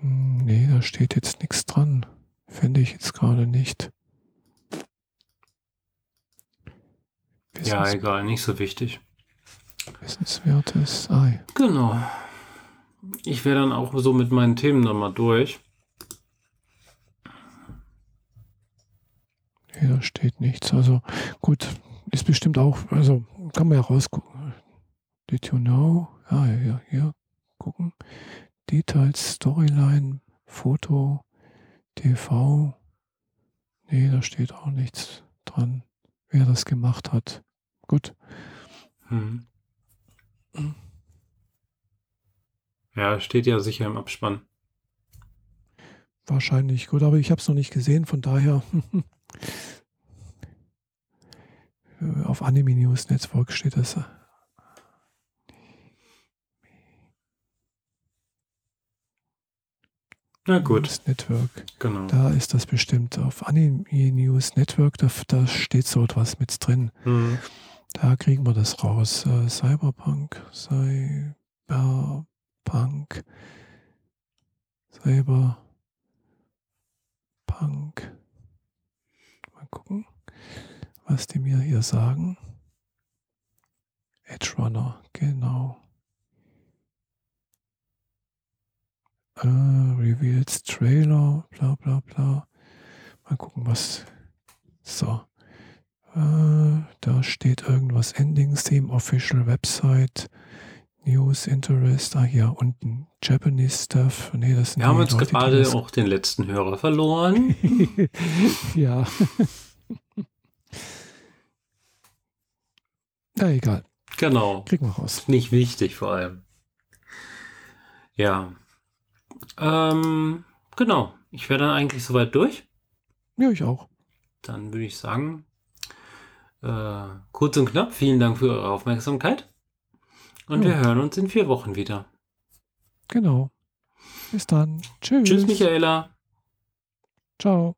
Hm, nee, da steht jetzt nichts dran. Finde ich jetzt gerade nicht. ja, egal, nicht so wichtig. Wissenswertes. Ah, Genau. Ich wäre dann auch so mit meinen Themen dann mal durch. Hier steht nichts. Also gut, ist bestimmt auch, also kann man ja rausgucken. Did you know? Ah, ja, ja, hier gucken. Details, Storyline, Foto, TV. Nee, da steht auch nichts dran, wer das gemacht hat. Gut. Hm. Ja, steht ja sicher im Abspann. Wahrscheinlich gut, aber ich habe es noch nicht gesehen, von daher auf Anime News Network steht das. Na gut. News Network. Genau. Da ist das bestimmt. Auf Anime News Network, da, da steht so etwas mit drin. Mhm. Da kriegen wir das raus. Äh, Cyberpunk, Cyberpunk, Cyberpunk. Mal gucken was die mir hier sagen. Edge Runner, genau. Äh, Reveals Trailer, bla bla bla. Mal gucken, was. So. Äh, da steht irgendwas Endings Theme, Official Website, News Interest. Ah, hier unten. Japanese Stuff. Nee, das sind Wir haben uns Leute, gerade auch den letzten Hörer verloren. ja. Na egal. genau. Kriegen wir raus. Nicht wichtig vor allem. Ja. Ähm, genau. Ich wäre dann eigentlich soweit durch. Ja, ich auch. Dann würde ich sagen, äh, kurz und knapp, vielen Dank für eure Aufmerksamkeit. Und Ja. wir hören uns in vier Wochen wieder. Genau. Bis dann. Tschüss. Tschüss, Michaela. Ciao.